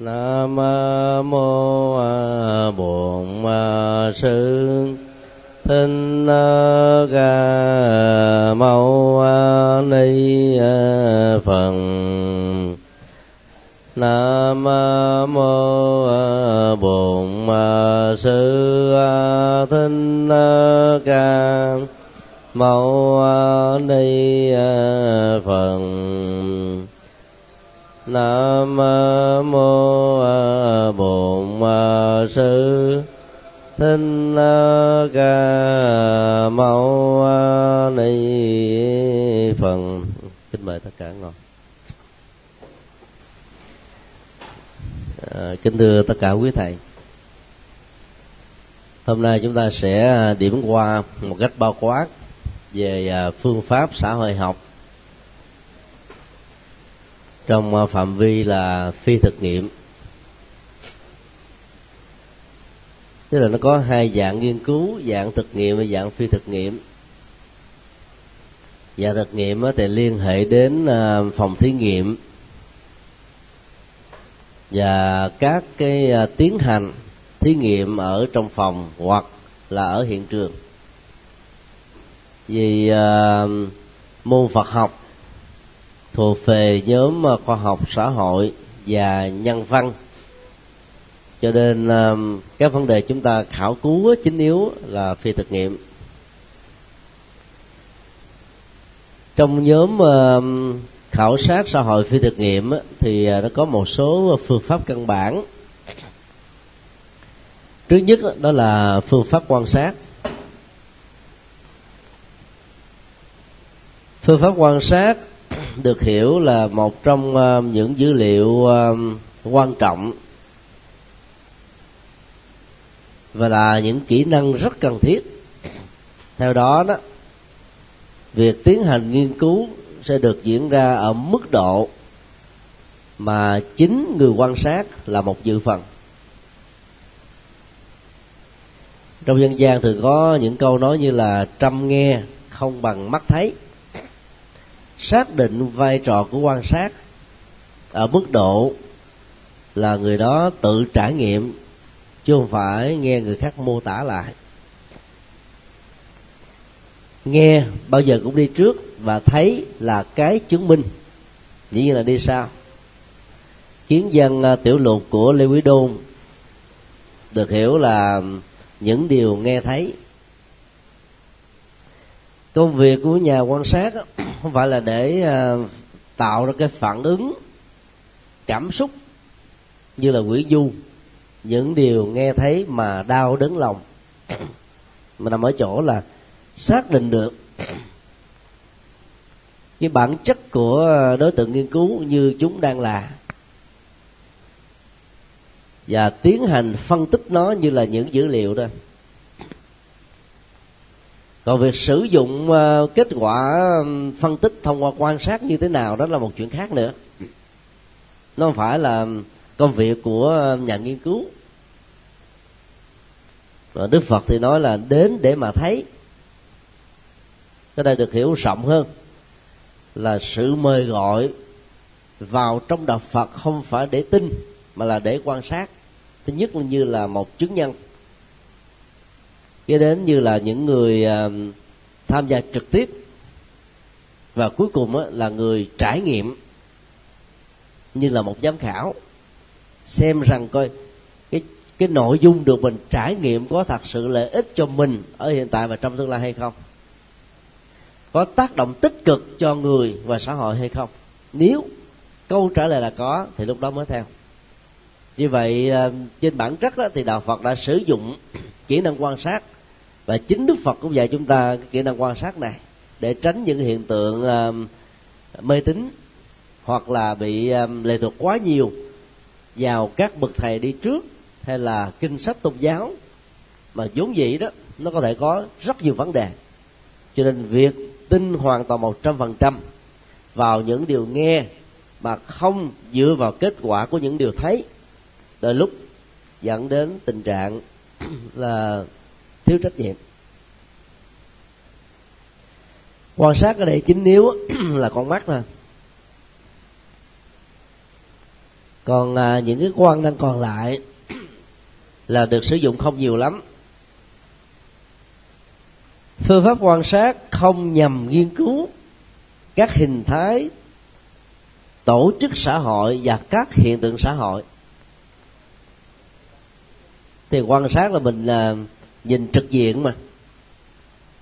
nam mô bổn sư. Thích ca mâu ni phật nam mô bổn sư. Thích ca mâu ni phật nam mô bổn sư thích ca mâu ni phật kính mời tất cả ngồi. À, kính thưa tất cả quý thầy. Hôm nay chúng ta sẽ điểm qua một cách bao quát về à, phương pháp xã hội học trong ờ, phạm vi là phi thực nghiệm. Tức là nó có hai dạng nghiên cứu dạng thực nghiệm và dạng phi thực nghiệm. Dạng thực nghiệm thì liên hệ đến ờ, phòng thí nghiệm và các cái ờ, tiến hành thí nghiệm ở trong phòng hoặc là ở hiện trường. Vì uh, môn Phật học thuộc về nhóm ờ, khoa học xã hội và nhân văn. Cho nên các vấn đề chúng ta khảo cứu chính yếu là phi thực nghiệm. Trong nhóm khảo sát xã hội phi thực nghiệm thì ờ, nó có một số phương pháp căn bản. Trước nhất đó là phương pháp quan sát. Phương pháp quan sát được hiểu là một trong ờ, những dữ liệu ờ, quan trọng và là những kỹ năng rất cần thiết. Theo đó đó, việc tiến hành nghiên cứu sẽ được diễn ra ở mức độ mà chính người quan sát là một dự phần. Trong dân gian thường có những câu nói như là trăm nghe không bằng mắt thấy xác định vai trò của quan sát ở mức độ là người đó tự trải nghiệm, chứ không phải nghe người khác mô tả lại. Nghe, bao giờ cũng đi trước và thấy là cái chứng minh. Dĩ nhiên là đi sau. Kiến dân à, tiểu lục của lê quý đôn được hiểu là những điều nghe thấy công việc của nhà quan sát không phải là để ờ, tạo ra cái phản ứng, cảm xúc như là quỷ du. Những điều nghe thấy mà đau đớn lòng. Mà nằm ở chỗ là xác định được cái bản chất của đối tượng nghiên cứu như chúng đang là. Và tiến hành phân tích nó như là những dữ liệu đó còn việc sử dụng ờ, kết quả phân tích thông qua quan sát như thế nào, đó là một chuyện khác nữa. Nó không phải là công việc của nhà nghiên cứu. Và đức phật thì nói là đến để mà thấy. Cái đây được hiểu rộng hơn là sự mời gọi vào trong đạo phật không phải để tin, mà là để quan sát. Thứ nhất là như là một chứng nhân kế đến như là những người tham gia trực tiếp. Và cuối cùng là người trải nghiệm như là một giám khảo. Xem rằng coi cái cái nội dung được mình trải nghiệm có thật sự lợi ích cho mình ở hiện tại và trong tương lai hay không? Có tác động tích cực cho người và xã hội hay không? Nếu câu trả lời là có thì lúc đó mới theo. Như vậy trên bản chất đó, thì đạo phật đã sử dụng kỹ năng quan sát và chính đức phật cũng dạy chúng ta cái kỹ năng quan sát này để tránh những hiện tượng uh, mê tín hoặc là bị um, lệ thuộc quá nhiều vào các bậc thầy đi trước hay là kinh sách tôn giáo. Mà vốn dĩ đó nó có thể có rất nhiều vấn đề. Cho nên việc tin hoàn toàn một trăm phần trăm vào những điều nghe mà không dựa vào kết quả của những điều thấy đôi lúc dẫn đến tình trạng là thiếu trách nhiệm. Quan sát ở đây chính yếu là con mắt thôi. Còn à, những cái quan năng còn lại là được sử dụng không nhiều lắm. Phương pháp quan sát không nhằm nghiên cứu các hình thái tổ chức xã hội và các hiện tượng xã hội. Thì quan sát là mình là nhìn trực diện mà.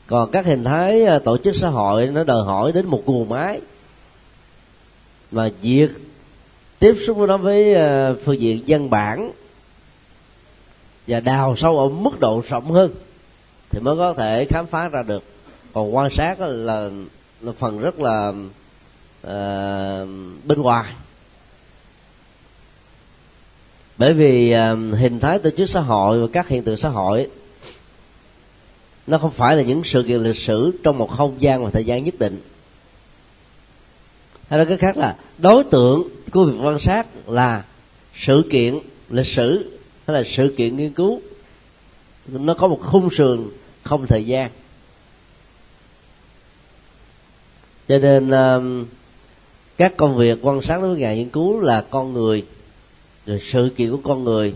Còn các hình thái à, tổ chức xã hội nó đòi hỏi đến một guồng máy. Mà việc tiếp xúc với nó với phương diện văn bản và đào sâu ở mức độ rộng hơn thì mới có thể khám phá ra được. Còn quan sát là, là phần rất là uh, bên ngoài. Bởi vì uh, hình thái tổ chức xã hội và các hiện tượng xã hội nó không phải là những sự kiện lịch sử trong một không gian và thời gian nhất định. Hay nói cách khác là, đối tượng của việc quan sát là sự kiện lịch sử, hay là sự kiện nghiên cứu. Nó có một khung sườn, không thời gian. Cho nên um, các công việc quan sát đối với nhà nghiên cứu là con người, rồi sự kiện của con người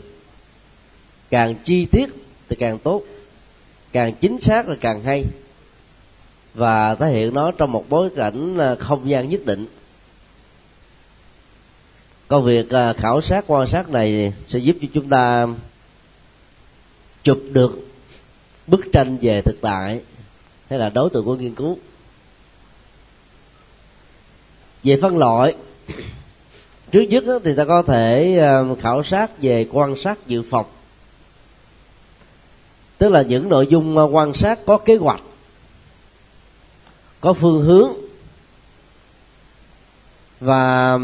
càng chi tiết thì càng tốt càng chính xác là càng hay. Và thể hiện nó trong một bối cảnh à, không gian nhất định. Công việc à, khảo sát, quan sát này sẽ giúp cho chúng ta chụp được bức tranh về thực tại hay là đối tượng của nghiên cứu. Về phân loại, trước nhất thì ta có thể à, khảo sát về quan sát dự phòng tức là những nội dung ờ, quan sát có kế hoạch có phương hướng. Và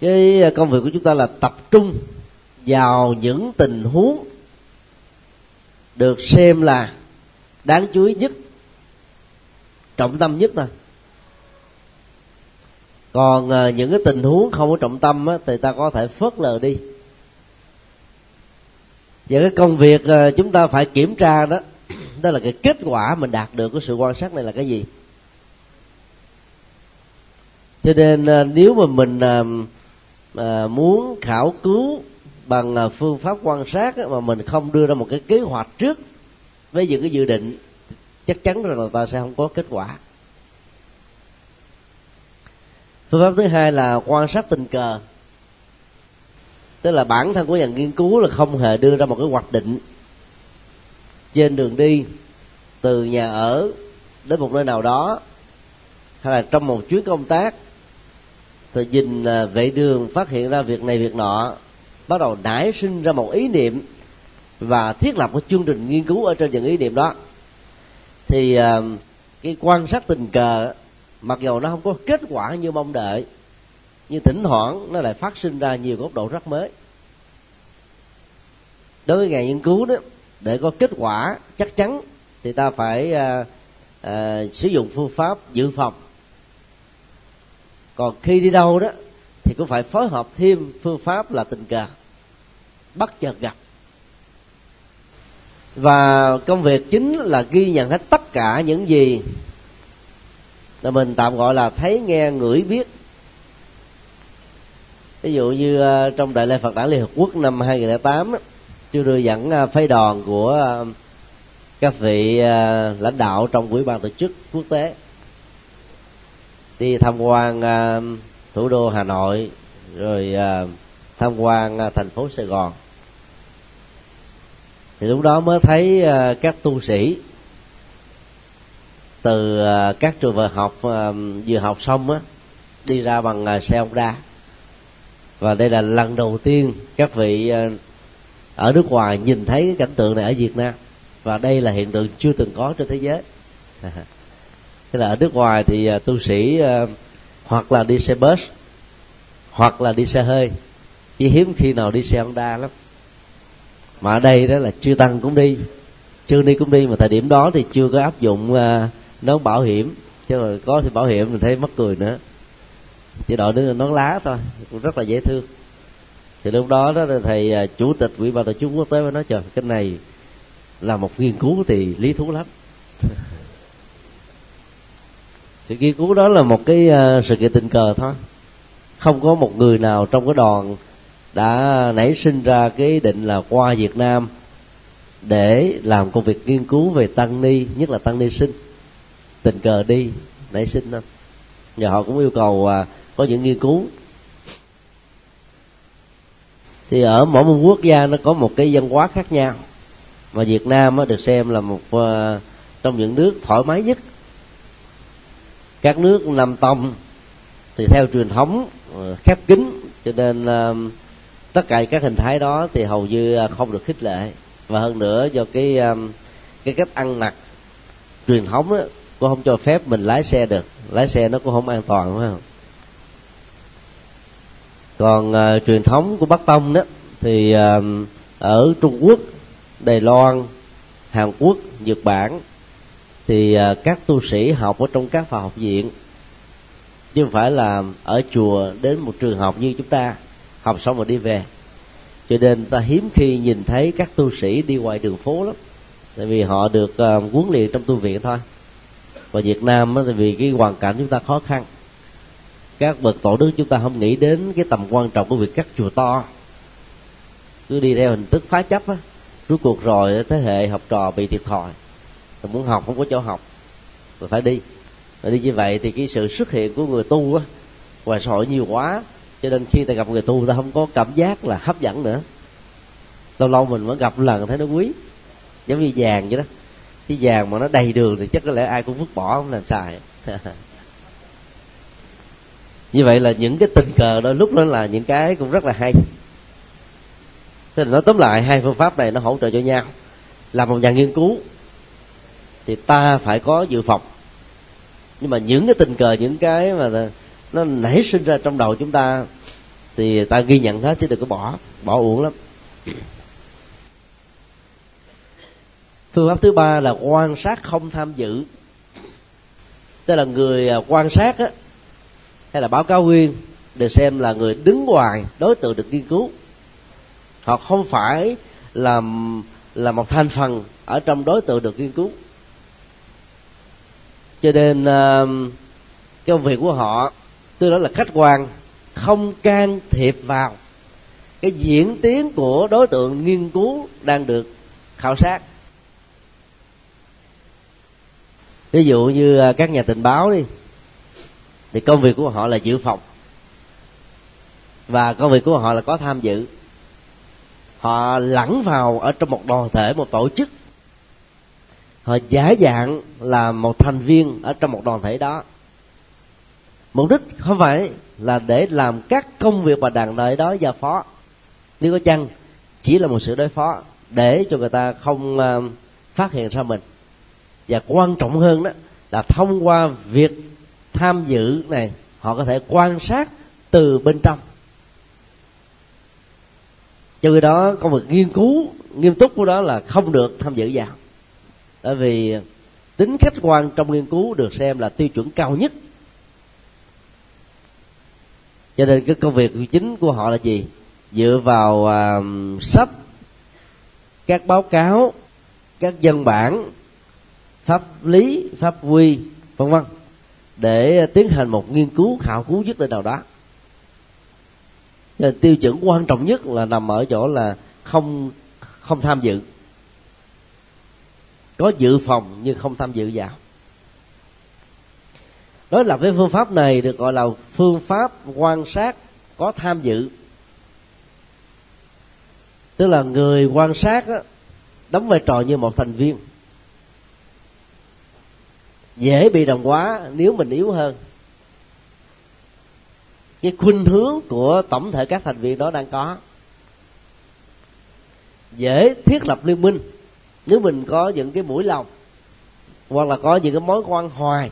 cái công việc của chúng ta là tập trung vào những tình huống được xem là đáng chú ý nhất trọng tâm nhất thôi. Còn ờ, những cái tình huống không có trọng tâm á, thì ta có thể phớt lờ đi và cái công việc ờ, chúng ta phải kiểm tra đó đó là cái kết quả mình đạt được của sự quan sát này là cái gì. Cho nên ờ, nếu mà mình à, muốn khảo cứu bằng phương pháp quan sát mà mình không đưa ra một cái kế hoạch trước với những cái dự định chắc chắn rằng là ta sẽ không có kết quả. Phương pháp thứ hai là quan sát tình cờ tức là bản thân của nhà nghiên cứu là không hề đưa ra một cái hoạch định. Trên đường đi, từ nhà ở đến một nơi nào đó, hay là trong một chuyến công tác, thì nhìn à, vệ đường phát hiện ra việc này việc nọ, bắt đầu nảy sinh ra một ý niệm và thiết lập một chương trình nghiên cứu ở trên những ý niệm đó. Thì à, cái quan sát tình cờ, mặc dù nó không có kết quả như mong đợi nhưng thỉnh thoảng nó lại phát sinh ra nhiều góc độ rất mới. Đối với ngành nghiên cứu đó để có kết quả chắc chắn thì ta phải à, à, sử dụng phương pháp dự phòng. Còn khi đi đâu đó thì cũng phải phối hợp thêm phương pháp là tình cờ bắt chợt gặp. Và công việc chính là ghi nhận hết tất cả những gì là mình tạm gọi là thấy nghe ngửi biết ví dụ như ờ, trong đại lễ Phật đản Liên Hợp Quốc năm 2008 chưa đưa dẫn ờ, phái đoàn của ờ, các vị lãnh đạo trong quỹ ban tổ chức quốc tế đi tham quan thủ đô Hà Nội rồi tham quan thành phố Sài Gòn. Thì lúc đó mới thấy uh, các tu sĩ từ uh, các trường vừa học uh, vừa học xong á đi ra bằng uh, xe đa và đây là lần đầu tiên các vị ờ, ở nước ngoài nhìn thấy cái cảnh tượng này ở Việt Nam. Và đây là hiện tượng chưa từng có trên thế giới. Thế là ở nước ngoài thì ờ, tu sĩ ờ, hoặc là đi xe bus hoặc là đi xe hơi chỉ hiếm khi nào đi xe Honda lắm. Mà ở đây đó là chưa tăng cũng đi chưa đi cũng đi mà thời điểm đó thì chưa có áp dụng uh, nón bảo hiểm. Chứ mà có thì bảo hiểm mình thấy mất cười nữa chỉ đội đứa nón lá thôi, cũng rất là dễ thương. Thì lúc đó đó thầy à, chủ tịch ủy ban tổ chức quốc tế mới nói, trời, cái này là một nghiên cứu thì lý thú lắm. Sự nghiên cứu đó là một cái à, sự kiện tình cờ thôi. Không có một người nào trong cái đoàn đã nảy sinh ra cái định là qua Việt Nam để làm công việc nghiên cứu về tăng ni, nhất là tăng ni sinh. Tình cờ đi, nảy sinh đó và họ cũng yêu cầu à, có những nghiên cứu. Thì ở mỗi một quốc gia nó có một cái văn hóa khác nhau. Mà Việt Nam được xem là một ờ, trong những nước thoải mái nhất. Các nước Nam Tông thì theo truyền thống ờ, khép kín. Cho nên ờ, tất cả các hình thái đó thì hầu như không được khích lệ. Và hơn nữa do cái cái cách ăn mặc truyền thống đó, cũng không cho phép mình lái xe được. Lái xe nó cũng không an toàn phải không? Còn uh, truyền thống của bắc tông đó thì uh, ở trung quốc đài loan hàn quốc nhật bản thì uh, các tu sĩ học ở trong các phòng học viện. Chứ không phải là ở chùa đến một trường học như chúng ta học xong rồi đi về. Cho nên ta hiếm khi nhìn thấy các tu sĩ đi ngoài đường phố lắm. Tại vì họ được uh, huấn luyện trong tu viện thôi. Và Việt Nam thì vì cái hoàn cảnh chúng ta khó khăn các bậc tổ đức chúng ta không nghĩ đến cái tầm quan trọng của việc cắt chùa to. Cứ đi theo hình thức phá chấp á rốt cuộc rồi thế hệ học trò bị thiệt thòi. Rồi muốn học không có chỗ học, rồi phải đi. Rồi đi như vậy thì cái sự xuất hiện của người tu á ngoài xã hội nhiều quá. Cho nên khi ta gặp người tu, ta không có cảm giác là hấp dẫn nữa. Lâu lâu mình vẫn gặp lần thấy nó quý, giống như vàng vậy đó. Cái vàng mà nó đầy đường thì chắc có lẽ ai cũng vứt bỏ, không làm xài. như vậy là những cái tình cờ đôi lúc đó là những cái cũng rất là hay. Thế là nói tóm lại hai phương pháp này nó hỗ trợ cho nhau. Làm một nhà nghiên cứu thì ta phải có dự phòng. Nhưng mà những cái tình cờ những cái mà nó nảy sinh ra trong đầu chúng ta thì ta ghi nhận hết chứ đừng có bỏ bỏ uổng lắm. Phương pháp thứ ba là quan sát không tham dự. Tức là người à, quan sát á, hay là báo cáo viên được xem là người đứng ngoài, đối tượng được nghiên cứu. Họ không phải là là một thành phần ở trong đối tượng được nghiên cứu. Cho nên um, cái công việc của họ, tôi nói là khách quan, không can thiệp vào cái diễn tiến của đối tượng nghiên cứu đang được khảo sát. Ví dụ như uh, các nhà tình báo đi thì công việc của họ là dự phòng. Và công việc của họ là có tham dự. Họ lẫn vào ở trong một đoàn thể, một tổ chức. Họ giả dạng là một thành viên ở trong một đoàn thể đó. Mục đích không phải là để làm các công việc mà đàn đợi đó giao phó. Nếu có chăng chỉ là một sự đối phó để cho người ta không ờ, phát hiện ra mình. Và quan trọng hơn đó là thông qua việc tham dự này họ có thể quan sát từ bên trong. Cho đó công việc nghiên cứu nghiêm túc của đó là không được tham dự vào. Bởi vì tính khách quan trong nghiên cứu được xem là tiêu chuẩn cao nhất. Cho nên cái công việc chính của họ là gì? Dựa vào uh, sách các báo cáo các văn bản pháp lý pháp quy vân vân để tiến hành một nghiên cứu khảo cứu nhất định nào đó. Nên tiêu chuẩn quan trọng nhất là nằm ở chỗ là không không tham dự. Có dự phòng nhưng không tham dự vào. Đối lập với phương pháp này được gọi là phương pháp quan sát có tham dự. Tức là người quan sát đó, đóng vai trò như một thành viên dễ bị đồng hóa nếu mình yếu hơn. Cái khuynh hướng của tổng thể các thành viên đó đang có. Dễ thiết lập liên minh. Nếu mình có những cái mũi lòng, hoặc là có những cái mối quan hoài,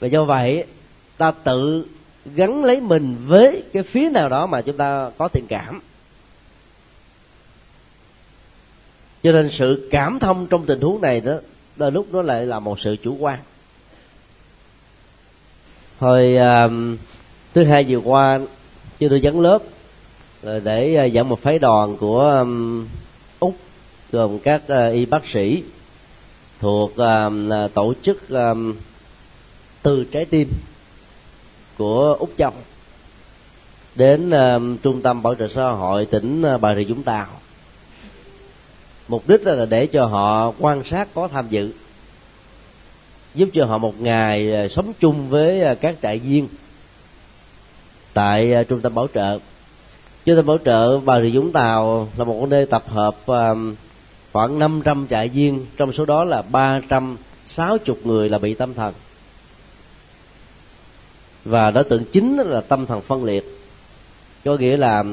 và do vậy, ta tự gắn lấy mình với cái phía nào đó mà chúng ta có tình cảm. Cho nên sự cảm thông trong tình huống này đó đôi lúc nó lại là một sự chủ quan. Hồi uh, thứ hai vừa qua chưa tôi dẫn lớp à, để à, dẫn một phái đoàn của um, úc gồm các uh, y bác sĩ thuộc uh, tổ chức um, từ trái tim của úc châu đến uh, trung tâm bảo trợ xã hội tỉnh bà rịa vũng tàu mục đích là để cho họ quan sát, có tham dự. Giúp cho họ một ngày à, sống chung với à, các trại viên tại à, trung tâm bảo trợ. Trung tâm bảo trợ bà rịa vũng tàu là một nơi tập hợp khoảng 500 trại viên trong số đó là 360 người là bị tâm thần. Và đối tượng chính là tâm thần phân liệt. Có nghĩa là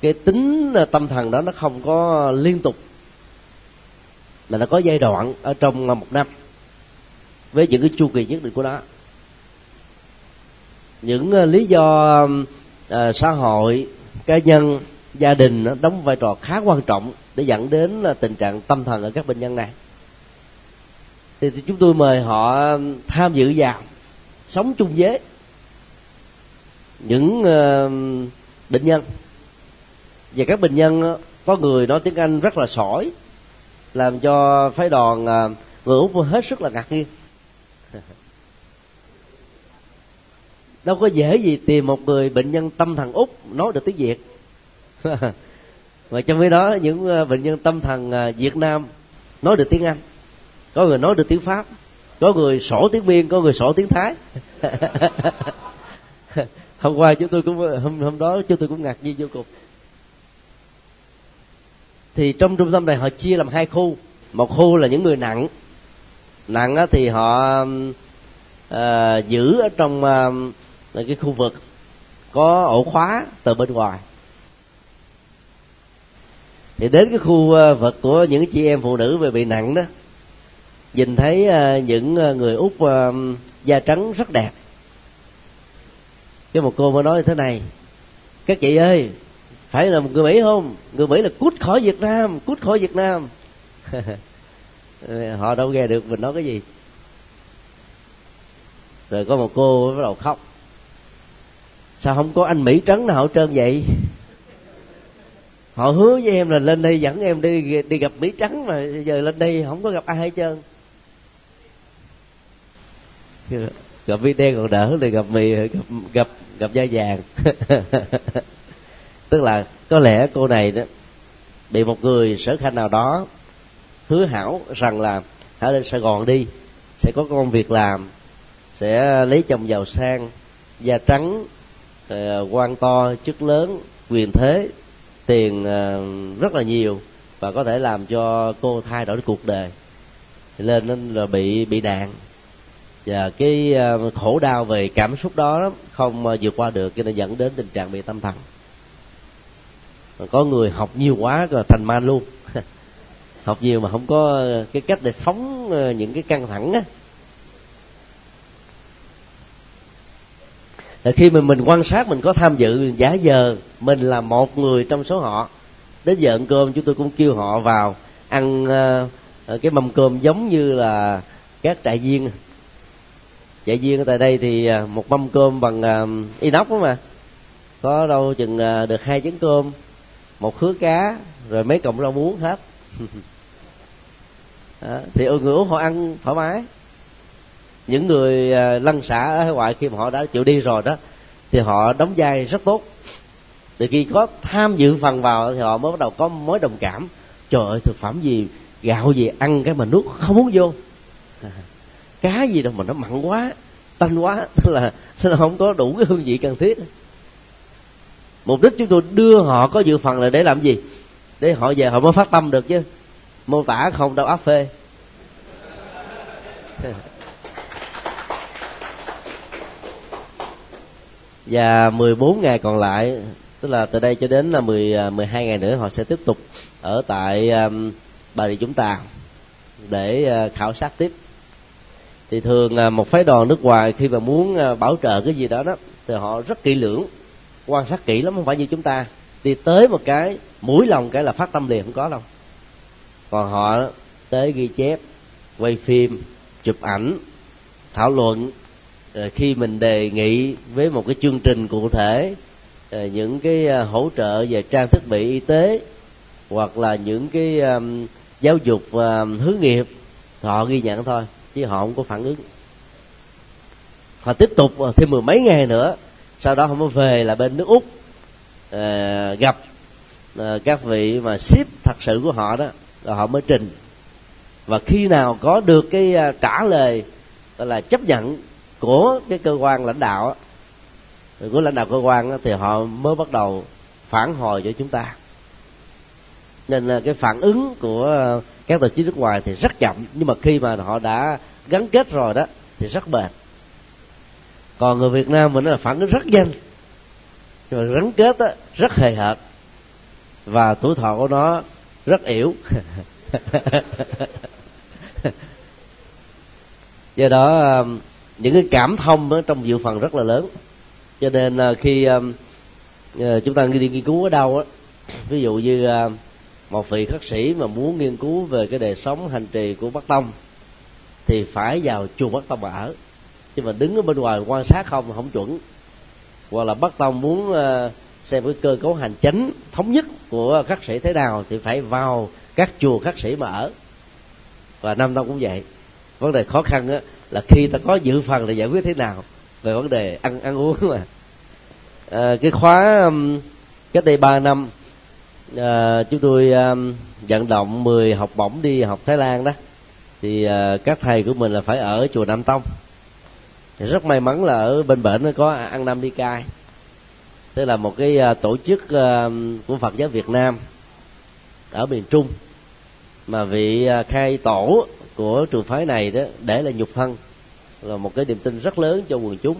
cái tính tâm thần đó nó không có liên tục là nó có giai đoạn ở trong một năm với những cái chu kỳ nhất định của nó. Những ờ, lý do uh, xã hội cá nhân gia đình nó đóng vai trò khá quan trọng để dẫn đến là tình trạng tâm thần ở các bệnh nhân này. Thì chúng tôi mời họ tham dự vào sống chung với những uh, bệnh nhân. Và các bệnh nhân có người nói tiếng anh rất là sỏi làm cho phái đoàn à, người úc hết sức là ngạc nhiên. Đâu có dễ gì tìm một người bệnh nhân tâm thần úc nói được tiếng việt. Và trong khi đó, những à, bệnh nhân tâm thần à, việt nam nói được tiếng anh, có người nói được tiếng pháp, có người sổ tiếng miên, có người sổ tiếng thái. Hôm qua chúng tôi cũng, hôm hôm đó chúng tôi cũng ngạc nhiên vô cùng thì trong trung tâm này họ chia làm hai khu. Một khu là những người nặng. Nặng thì họ uh, giữ ở trong uh, cái khu vực có ổ khóa từ bên ngoài. Thì đến cái khu ờ, vực của những chị em phụ nữ về bị nặng đó nhìn thấy những người úc da trắng rất đẹp. Cái một cô mới nói như thế này các chị ơi phải là một người mỹ không? Người mỹ là cút khỏi việt nam, cút khỏi việt nam. Họ đâu nghe được mình nói cái gì. Rồi có một cô bắt đầu khóc. Sao không có anh mỹ trắng nào hết trơn vậy? Họ hứa với em là lên đây dẫn em đi đi gặp mỹ trắng mà giờ lên đây không có gặp ai hết trơn. Gặp mỹ đen còn đỡ thì gặp mì gặp gặp gặp da vàng. tức là có lẽ cô này đó bị một người sở khanh nào đó hứa hảo rằng là hãy lên sài gòn đi, sẽ có công việc làm, sẽ lấy chồng giàu sang, da trắng ờ, quan to, chức lớn, quyền thế, tiền ờ, rất là nhiều và có thể làm cho cô thay đổi cuộc đời, lên nên là bị bị đạn và cái ờ, khổ đau về cảm xúc đó không vượt qua được, cho nên dẫn đến tình trạng bị tâm thần có người học nhiều quá rồi thành man luôn. Học nhiều mà không có ờ, cái cách để phóng ờ, những cái căng thẳng á. Là khi mà mình quan sát mình có tham dự giả giờ mình là một người trong số họ. Đến giờ ăn cơm chúng tôi cũng kêu họ vào ăn uh, cái mâm cơm giống như là các trại viên. Trại viên tại đây thì một mâm cơm bằng à, inox đó mà. Có đâu chừng được hai chén cơm một khứa cá rồi mấy cọng rau muống hết. Đó. thì người uống họ ăn thoải mái. Những người à, lăn xả ở ngoài khi mà họ đã chịu đi rồi đó thì họ đóng vai rất tốt. Từ khi có tham dự phần vào thì họ mới bắt đầu có mối đồng cảm. Trời ơi thực phẩm gì gạo gì ăn cái mà nước không muốn vô. Cá gì đâu mà nó mặn quá tanh quá tức là, tức là không có đủ cái hương vị cần thiết mục đích chúng tôi đưa họ có dự phần là để làm gì? Để họ về họ mới phát tâm được chứ. Mô tả không đâu áp phê. Và 14 ngày còn lại tức là từ đây cho đến là 10 12 ngày nữa họ sẽ tiếp tục ở tại um, Bà Rịa Vũng Tàu để uh, khảo sát tiếp. Thì thường uh, một phái đoàn nước ngoài khi mà muốn uh, bảo trợ cái gì đó đó thì họ rất kỹ lưỡng quan sát kỹ lắm không phải như chúng ta. Đi tới một cái mũi lòng cái là phát tâm liền không có đâu. Còn họ tới ghi chép quay phim chụp ảnh thảo luận ờ, khi mình đề nghị với một cái chương trình cụ thể ờ, những cái ờ, hỗ trợ về trang thiết bị y tế hoặc là những cái um, giáo dục uh, hướng nghiệp họ ghi nhận thôi chứ họ không có phản ứng. Họ tiếp tục thêm mười mấy ngày nữa sau đó họ mới về là bên nước úc uh, gặp uh, các vị mà ship thật sự của họ đó là họ mới trình. Và khi nào có được cái uh, trả lời gọi là chấp nhận của cái cơ quan lãnh đạo của lãnh đạo cơ quan thì họ mới bắt đầu phản hồi cho chúng ta. Nên là cái phản ứng của các tổ chức nước ngoài thì rất chậm nhưng mà khi mà họ đã gắn kết rồi đó thì rất bền còn người Việt Nam mình là phản ứng rất nhanh. Nhưng mà gắn kết đó, rất hề hợt. Và tuổi thọ của nó rất yếu. Do đó um, những cái cảm thông ở trong dự phần rất là lớn. Cho nên uh, khi um, ờ, chúng ta đi nghiên cứu ở đâu á ví dụ như uh, một vị khắc sĩ mà muốn nghiên cứu về cái đời sống hành trì của bắc tông thì phải vào chùa bắc tông mà ở chứ mà đứng ở bên ngoài quan sát không không chuẩn. Hoặc là bắt tông muốn ờ, xem cái cơ cấu hành chánh thống nhất của khắc sĩ thế nào thì phải vào các chùa khắc sĩ mà ở. Và nam tông cũng vậy. Vấn đề khó khăn á, là khi ta có dự phần là giải quyết thế nào về vấn đề ăn ăn uống mà. À, cái khóa cách đây 3 năm à, chúng tôi um, vận động 10 học bổng đi học Thái Lan đó. Thì à, các thầy của mình là phải ở chùa Nam Tông rất may mắn là ở bên bển nó có ăn Nam đi cai. Tức là một cái à, tổ chức à, của Phật giáo Việt Nam ở miền Trung mà vị à, khai tổ của trường phái này đó để là nhục thân, là một cái niềm tin rất lớn cho quần chúng.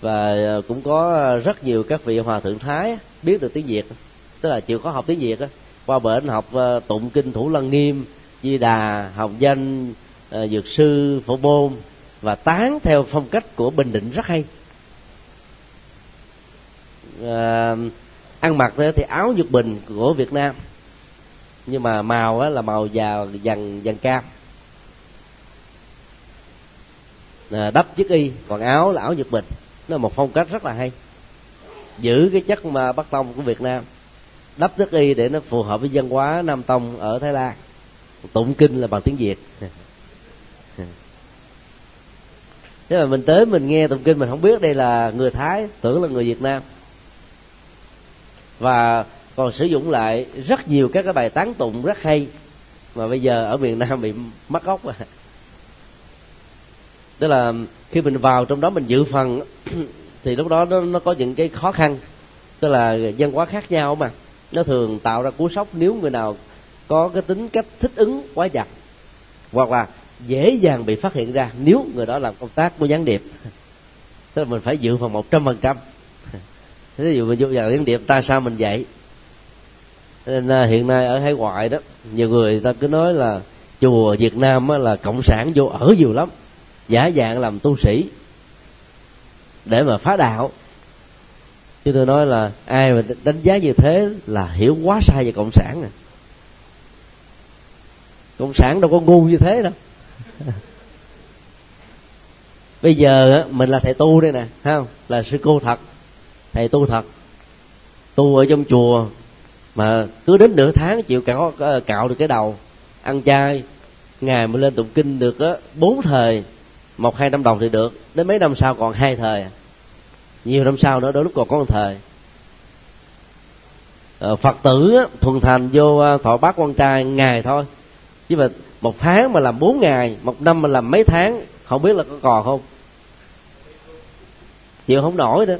Và cũng có rất nhiều các vị hòa thượng thái biết được tiếng việt, tức là chịu có học tiếng việt qua bển học tụng kinh thủ lăng nghiêm, di đà học danh dược sư, phổ môn và tán theo phong cách của bình định rất hay. À, ăn mặc thì áo nhật bình của việt nam nhưng mà màu là màu già vàng vàng cam. À, đắp chiếc y còn áo là áo nhật bình. Nó là một phong cách rất là hay. Giữ cái chất mà bắc tông của việt nam đắp chiếc y để nó phù hợp với dân hóa nam tông ở thái lan. Tụng kinh là bằng tiếng việt. thế mà mình tới mình nghe tụng kinh mình không biết đây là người thái tưởng là người việt nam. Và còn sử dụng lại rất nhiều các cái bài tán tụng rất hay mà bây giờ ở miền nam bị mất gốc à. Tức là khi mình vào trong đó mình dự phần thì lúc đó nó, nó có những cái khó khăn tức là dân hóa khác nhau mà. Nó thường tạo ra cú sốc nếu người nào có cái tính cách thích ứng quá chặt hoặc là dễ dàng bị phát hiện ra nếu người đó làm công tác của gián điệp. Tức là mình phải dự phòng một trăm phần trăm. Ví dụ mình vô vào gián điệp, ta sao mình vậy nên à, hiện nay ở hải ngoại đó, nhiều người ta cứ nói là chùa việt nam là cộng sản vô ở nhiều lắm. Giả dạng làm tu sĩ để mà phá đạo. Chứ tôi nói là ai mà đánh giá như thế là hiểu quá sai về cộng sản à. Cộng sản đâu có ngu như thế đâu. bây giờ mình là thầy tu đây nè không? Là sư cô thật, thầy tu thật. Tu ở trong chùa mà cứ đến nửa tháng chịu cạo ờ, cạo được cái đầu, ăn chay, ngày mới lên tụng kinh được á, bốn thời, một, hai năm đồng thì được, đến mấy năm sau còn hai thời à. nhiều năm sau nữa, đôi lúc còn có một thời. Ờ, Phật tử thuần thành vô ờ, thọ bát quan trai ngày thôi. Chứ mà một tháng mà làm bốn ngày, một năm mà làm mấy tháng, không biết là có còn không? Chịu không nổi nữa.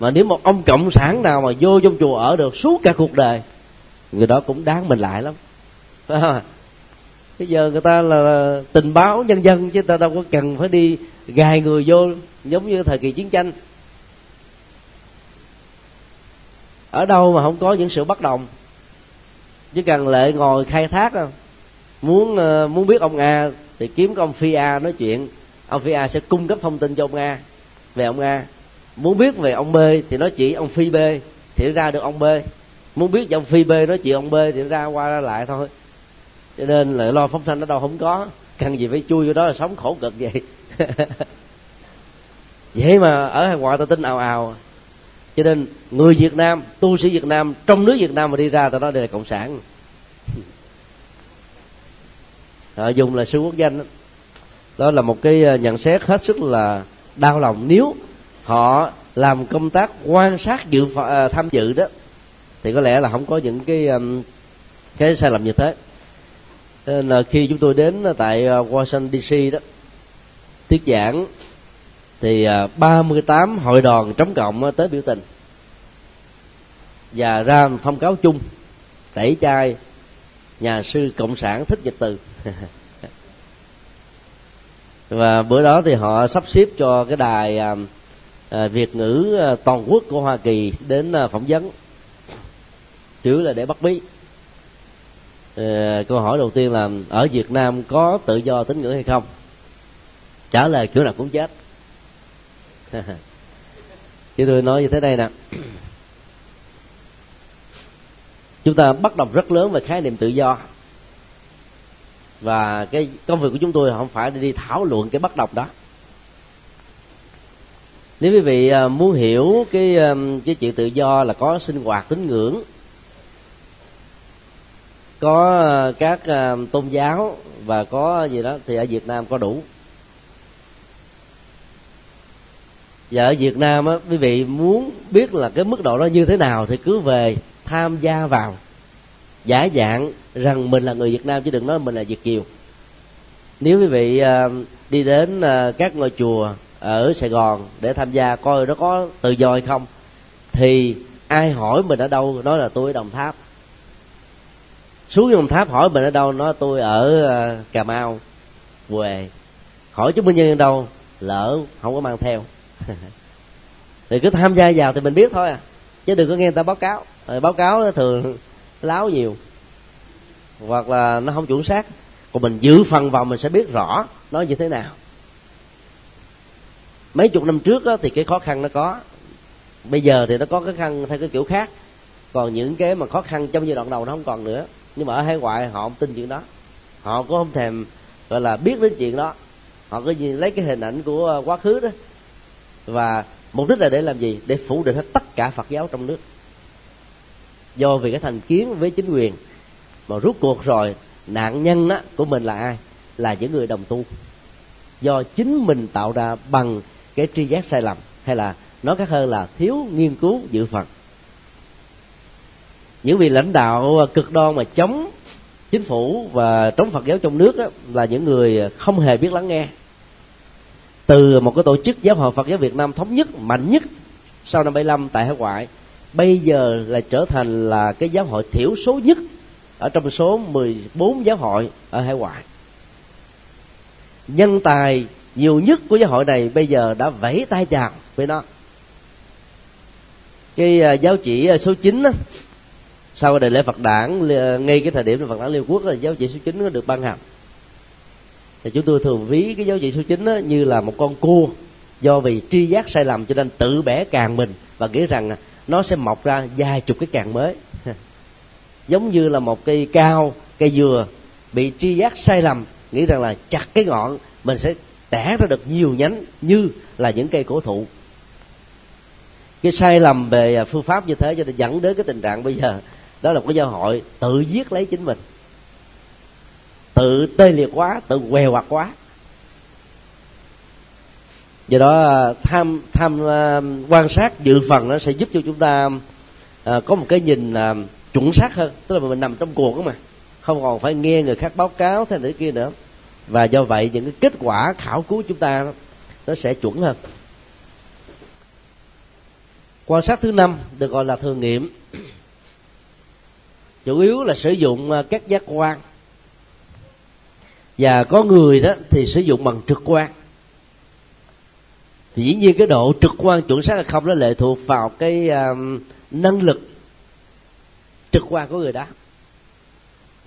Mà nếu một ông cộng sản nào mà vô trong chùa ở được suốt cả cuộc đời, người đó cũng đáng mình lại lắm. Bây giờ người ta là tình báo nhân dân chứ ta đâu có cần phải đi gài người vô giống như thời kỳ chiến tranh. Ở đâu mà không có những sự bất đồng? Chỉ cần lệ ngồi khai thác không? Muốn ờ, muốn biết ông a thì kiếm cái ông phi a nói chuyện. Ông phi a sẽ cung cấp thông tin cho ông a. Về ông a. Muốn biết về ông b thì nói chỉ ông phi b thì ra được ông b. Muốn biết về ông phi b nói chuyện ông b thì ra qua ra lại thôi. Cho nên lại lo phóng thanh ở đâu không có. Cần gì phải chui vô đó là sống khổ cực vậy. Vậy mà ở hải ngoại ta tin ào ào. Cho nên người việt nam, tu sĩ việt nam, trong nước việt nam mà đi ra ta nói đây là cộng sản họ dùng là sư quốc danh đó. đó là một cái ờ, nhận xét hết sức là đau lòng. Nếu họ làm công tác quan sát dự à, tham dự đó thì có lẽ là không có những cái cái sai lầm như thế. Nên là khi chúng tôi đến tại Washington DC đó tiết giảng thì 38 hội đoàn chống cộng tới biểu tình. Và ra thông cáo chung tẩy chay nhà sư cộng sản thích nhật từ. và bữa đó thì họ sắp xếp cho cái đài à, à việt ngữ à, toàn quốc của hoa kỳ đến à, phỏng vấn. Chủ là để bắt bí. À, câu hỏi đầu tiên là ở việt nam có tự do tín ngưỡng hay không? Trả lời kiểu nào cũng chết. Chứ tôi nói như thế này nè. Chúng ta bắt đầu rất lớn về khái niệm tự do và cái công việc của chúng tôi không phải đi thảo luận cái bất đồng đó. Nếu quý vị à, muốn hiểu cái à, cái chuyện tự do là có sinh hoạt tín ngưỡng có à, các tôn giáo và có gì đó thì ở Việt Nam có đủ. Và ở Việt Nam á, quý vị muốn biết là cái mức độ đó như thế nào thì cứ về tham gia vào giả dạng rằng mình là người Việt Nam chứ đừng nói mình là Việt kiều. Nếu quý vị ờ, đi đến ờ, các ngôi chùa ở Sài Gòn để tham gia coi nó có tự do hay không, thì ai hỏi mình ở đâu nói là tôi ở Đồng Tháp. Xuống Đồng Tháp hỏi mình ở đâu nói tôi ở ờ, Cà Mau về hỏi chứng minh nhân ở đâu, lỡ không có mang theo. Thì cứ tham gia vào thì mình biết thôi à chứ đừng có nghe người ta báo cáo. Rồi báo cáo thường láo nhiều. Hoặc là nó không chuẩn xác. Còn mình giữ phần vào mình sẽ biết rõ nó như thế nào. Mấy chục năm trước đó, thì cái khó khăn nó có. Bây giờ thì nó có cái khăn theo cái kiểu khác. Còn những cái mà khó khăn trong giai đoạn đầu nó không còn nữa. Nhưng mà ở hải ngoại họ không tin chuyện đó. Họ cũng không thèm gọi là biết đến chuyện đó. Họ cứ nhìn lấy cái hình ảnh của quá khứ đó. Và mục đích là để làm gì? Để phủ định hết tất cả phật giáo trong nước do vì cái thành kiến với chính quyền. Mà rút cuộc rồi nạn nhân đó của mình là ai? Là những người đồng tu. Do chính mình tạo ra bằng cái tri giác sai lầm hay là nói khác hơn là thiếu nghiên cứu dự phật những vị lãnh đạo cực đoan mà chống chính phủ và chống phật giáo trong nước đó, là những người không hề biết lắng nghe. Từ một cái tổ chức giáo hội phật giáo việt nam thống nhất mạnh nhất sau năm 75 tại hải ngoại bây giờ là trở thành là cái giáo hội thiểu số nhất ở trong số 14 giáo hội ở hải ngoại. Nhân tài nhiều nhất của giáo hội này bây giờ đã vẫy tay chào với nó. Cái à, giáo chỉ à, số 9 á, sau đại lễ Phật đản ngay cái thời điểm Phật đản Liên Quốc là giáo chỉ số 9 nó được ban hành. Thì chúng tôi thường ví cái giáo chỉ số 9 á, như là một con cua do vì tri giác sai lầm cho nên tự bẻ càng mình và nghĩ rằng à, nó sẽ mọc ra vài chục cái càng mới. Giống như là một cây cao, cây dừa bị tri giác sai lầm, nghĩ rằng là chặt cái ngọn, mình sẽ tẻ ra được nhiều nhánh như là những cây cổ thụ. Cái sai lầm về à, phương pháp như thế cho nên dẫn đến cái tình trạng bây giờ, đó là một cái giáo hội tự giết lấy chính mình. Tự tê liệt quá, tự què hoặc quá do đó à, tham tham à, quan sát dự phần nó sẽ giúp cho chúng ta à, có một cái nhìn chuẩn xác hơn. Tức là mình nằm trong cuộc đó mà. Không còn phải nghe người khác báo cáo thế này kia nữa. Và do vậy, những cái kết quả khảo cứu chúng ta nó sẽ chuẩn hơn. Quan sát thứ năm được gọi là thường nghiệm. Chủ yếu là sử dụng các giác quan. Và có người đó thì sử dụng bằng trực quan thì dĩ nhiên cái độ trực quan chuẩn xác hay không nó lệ thuộc vào cái um, năng lực trực quan của người đó.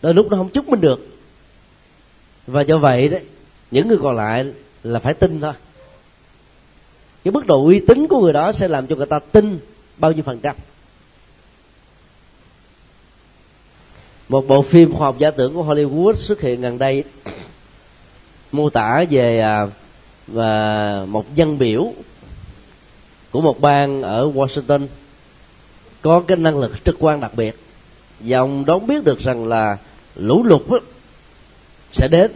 Tới lúc nó không chứng minh được. Và do vậy đấy những người còn lại là phải tin thôi. Cái mức độ uy tín của người đó sẽ làm cho người ta tin bao nhiêu phần trăm. Một bộ phim khoa học giả tưởng của Hollywood xuất hiện gần đây mô tả về uh, và một dân biểu của một bang ở Washington có cái năng lực trực quan đặc biệt. Và ông đón biết được rằng là lũ lụt sẽ đến.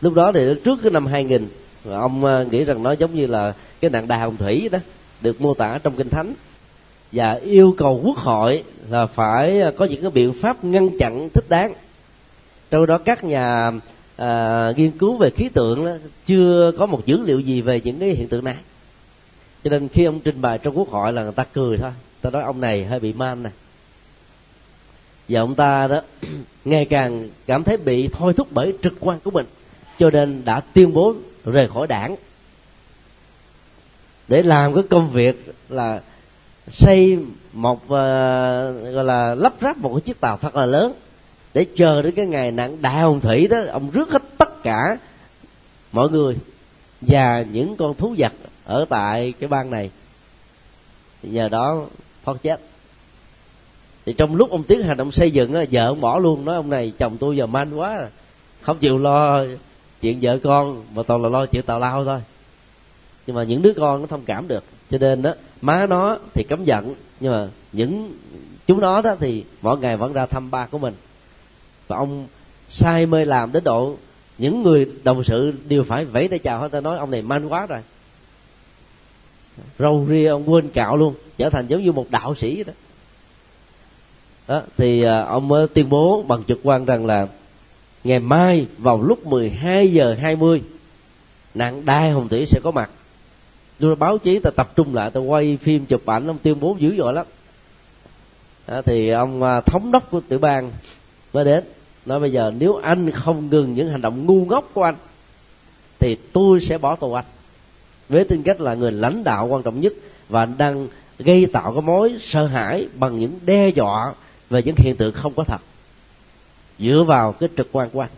Lúc đó thì trước cái năm 2000 ông ờ, nghĩ rằng nó giống như là cái nạn đà hồng thủy đó, được mô tả trong kinh thánh. Và yêu cầu quốc hội là phải ờ, có những cái biện pháp ngăn chặn thích đáng. Trong đó các nhà à, nghiên cứu về khí tượng đó, chưa có một dữ liệu gì về những cái hiện tượng này. Cho nên khi ông trình bày trong quốc hội là người ta cười thôi. Ta nói ông này hơi bị man này và ông ta đó ngày càng cảm thấy bị thôi thúc bởi trực quan của mình cho nên đã tuyên bố rời khỏi đảng. Để làm cái công việc là xây một uh, gọi là lắp ráp một cái chiếc tàu thật là lớn để chờ đến cái ngày nạn đại hồng thủy đó ông rước hết tất cả mọi người và những con thú vật ở tại cái bang này. Nhờ đó thoát chết. Thì trong lúc ông tiến hành ông xây dựng đó, vợ ông bỏ luôn nói ông này chồng tôi giờ manh quá không chịu lo chuyện vợ con mà toàn là lo chuyện tào lao thôi. Nhưng mà những đứa con nó thông cảm được. Cho nên đó má nó thì cấm giận nhưng mà những chúng nó đó thì mỗi ngày vẫn ra thăm ba của mình và ông sai mê làm đến độ những người đồng sự đều phải vẫy tay chào hết. Ta nói ông này man quá rồi. Râu ria ông quên cạo luôn trở thành giống như một đạo sĩ đó. Đó thì à, ông mới tuyên bố bằng trực quan rằng là ngày mai vào lúc 12 giờ 20 nạn đai hồng thủy sẽ có mặt. Đưa báo chí ta tập trung lại ta quay phim chụp ảnh ông tuyên bố dữ dội lắm. Đó, thì ông à, thống đốc của tiểu bang mới đến nói bây giờ nếu anh không ngừng những hành động ngu ngốc của anh thì tôi sẽ bỏ tù anh. Với tư cách là người lãnh đạo quan trọng nhất và đang gây tạo cái mối sợ hãi bằng những đe dọa về những hiện tượng không có thật dựa vào cái trực quan của anh.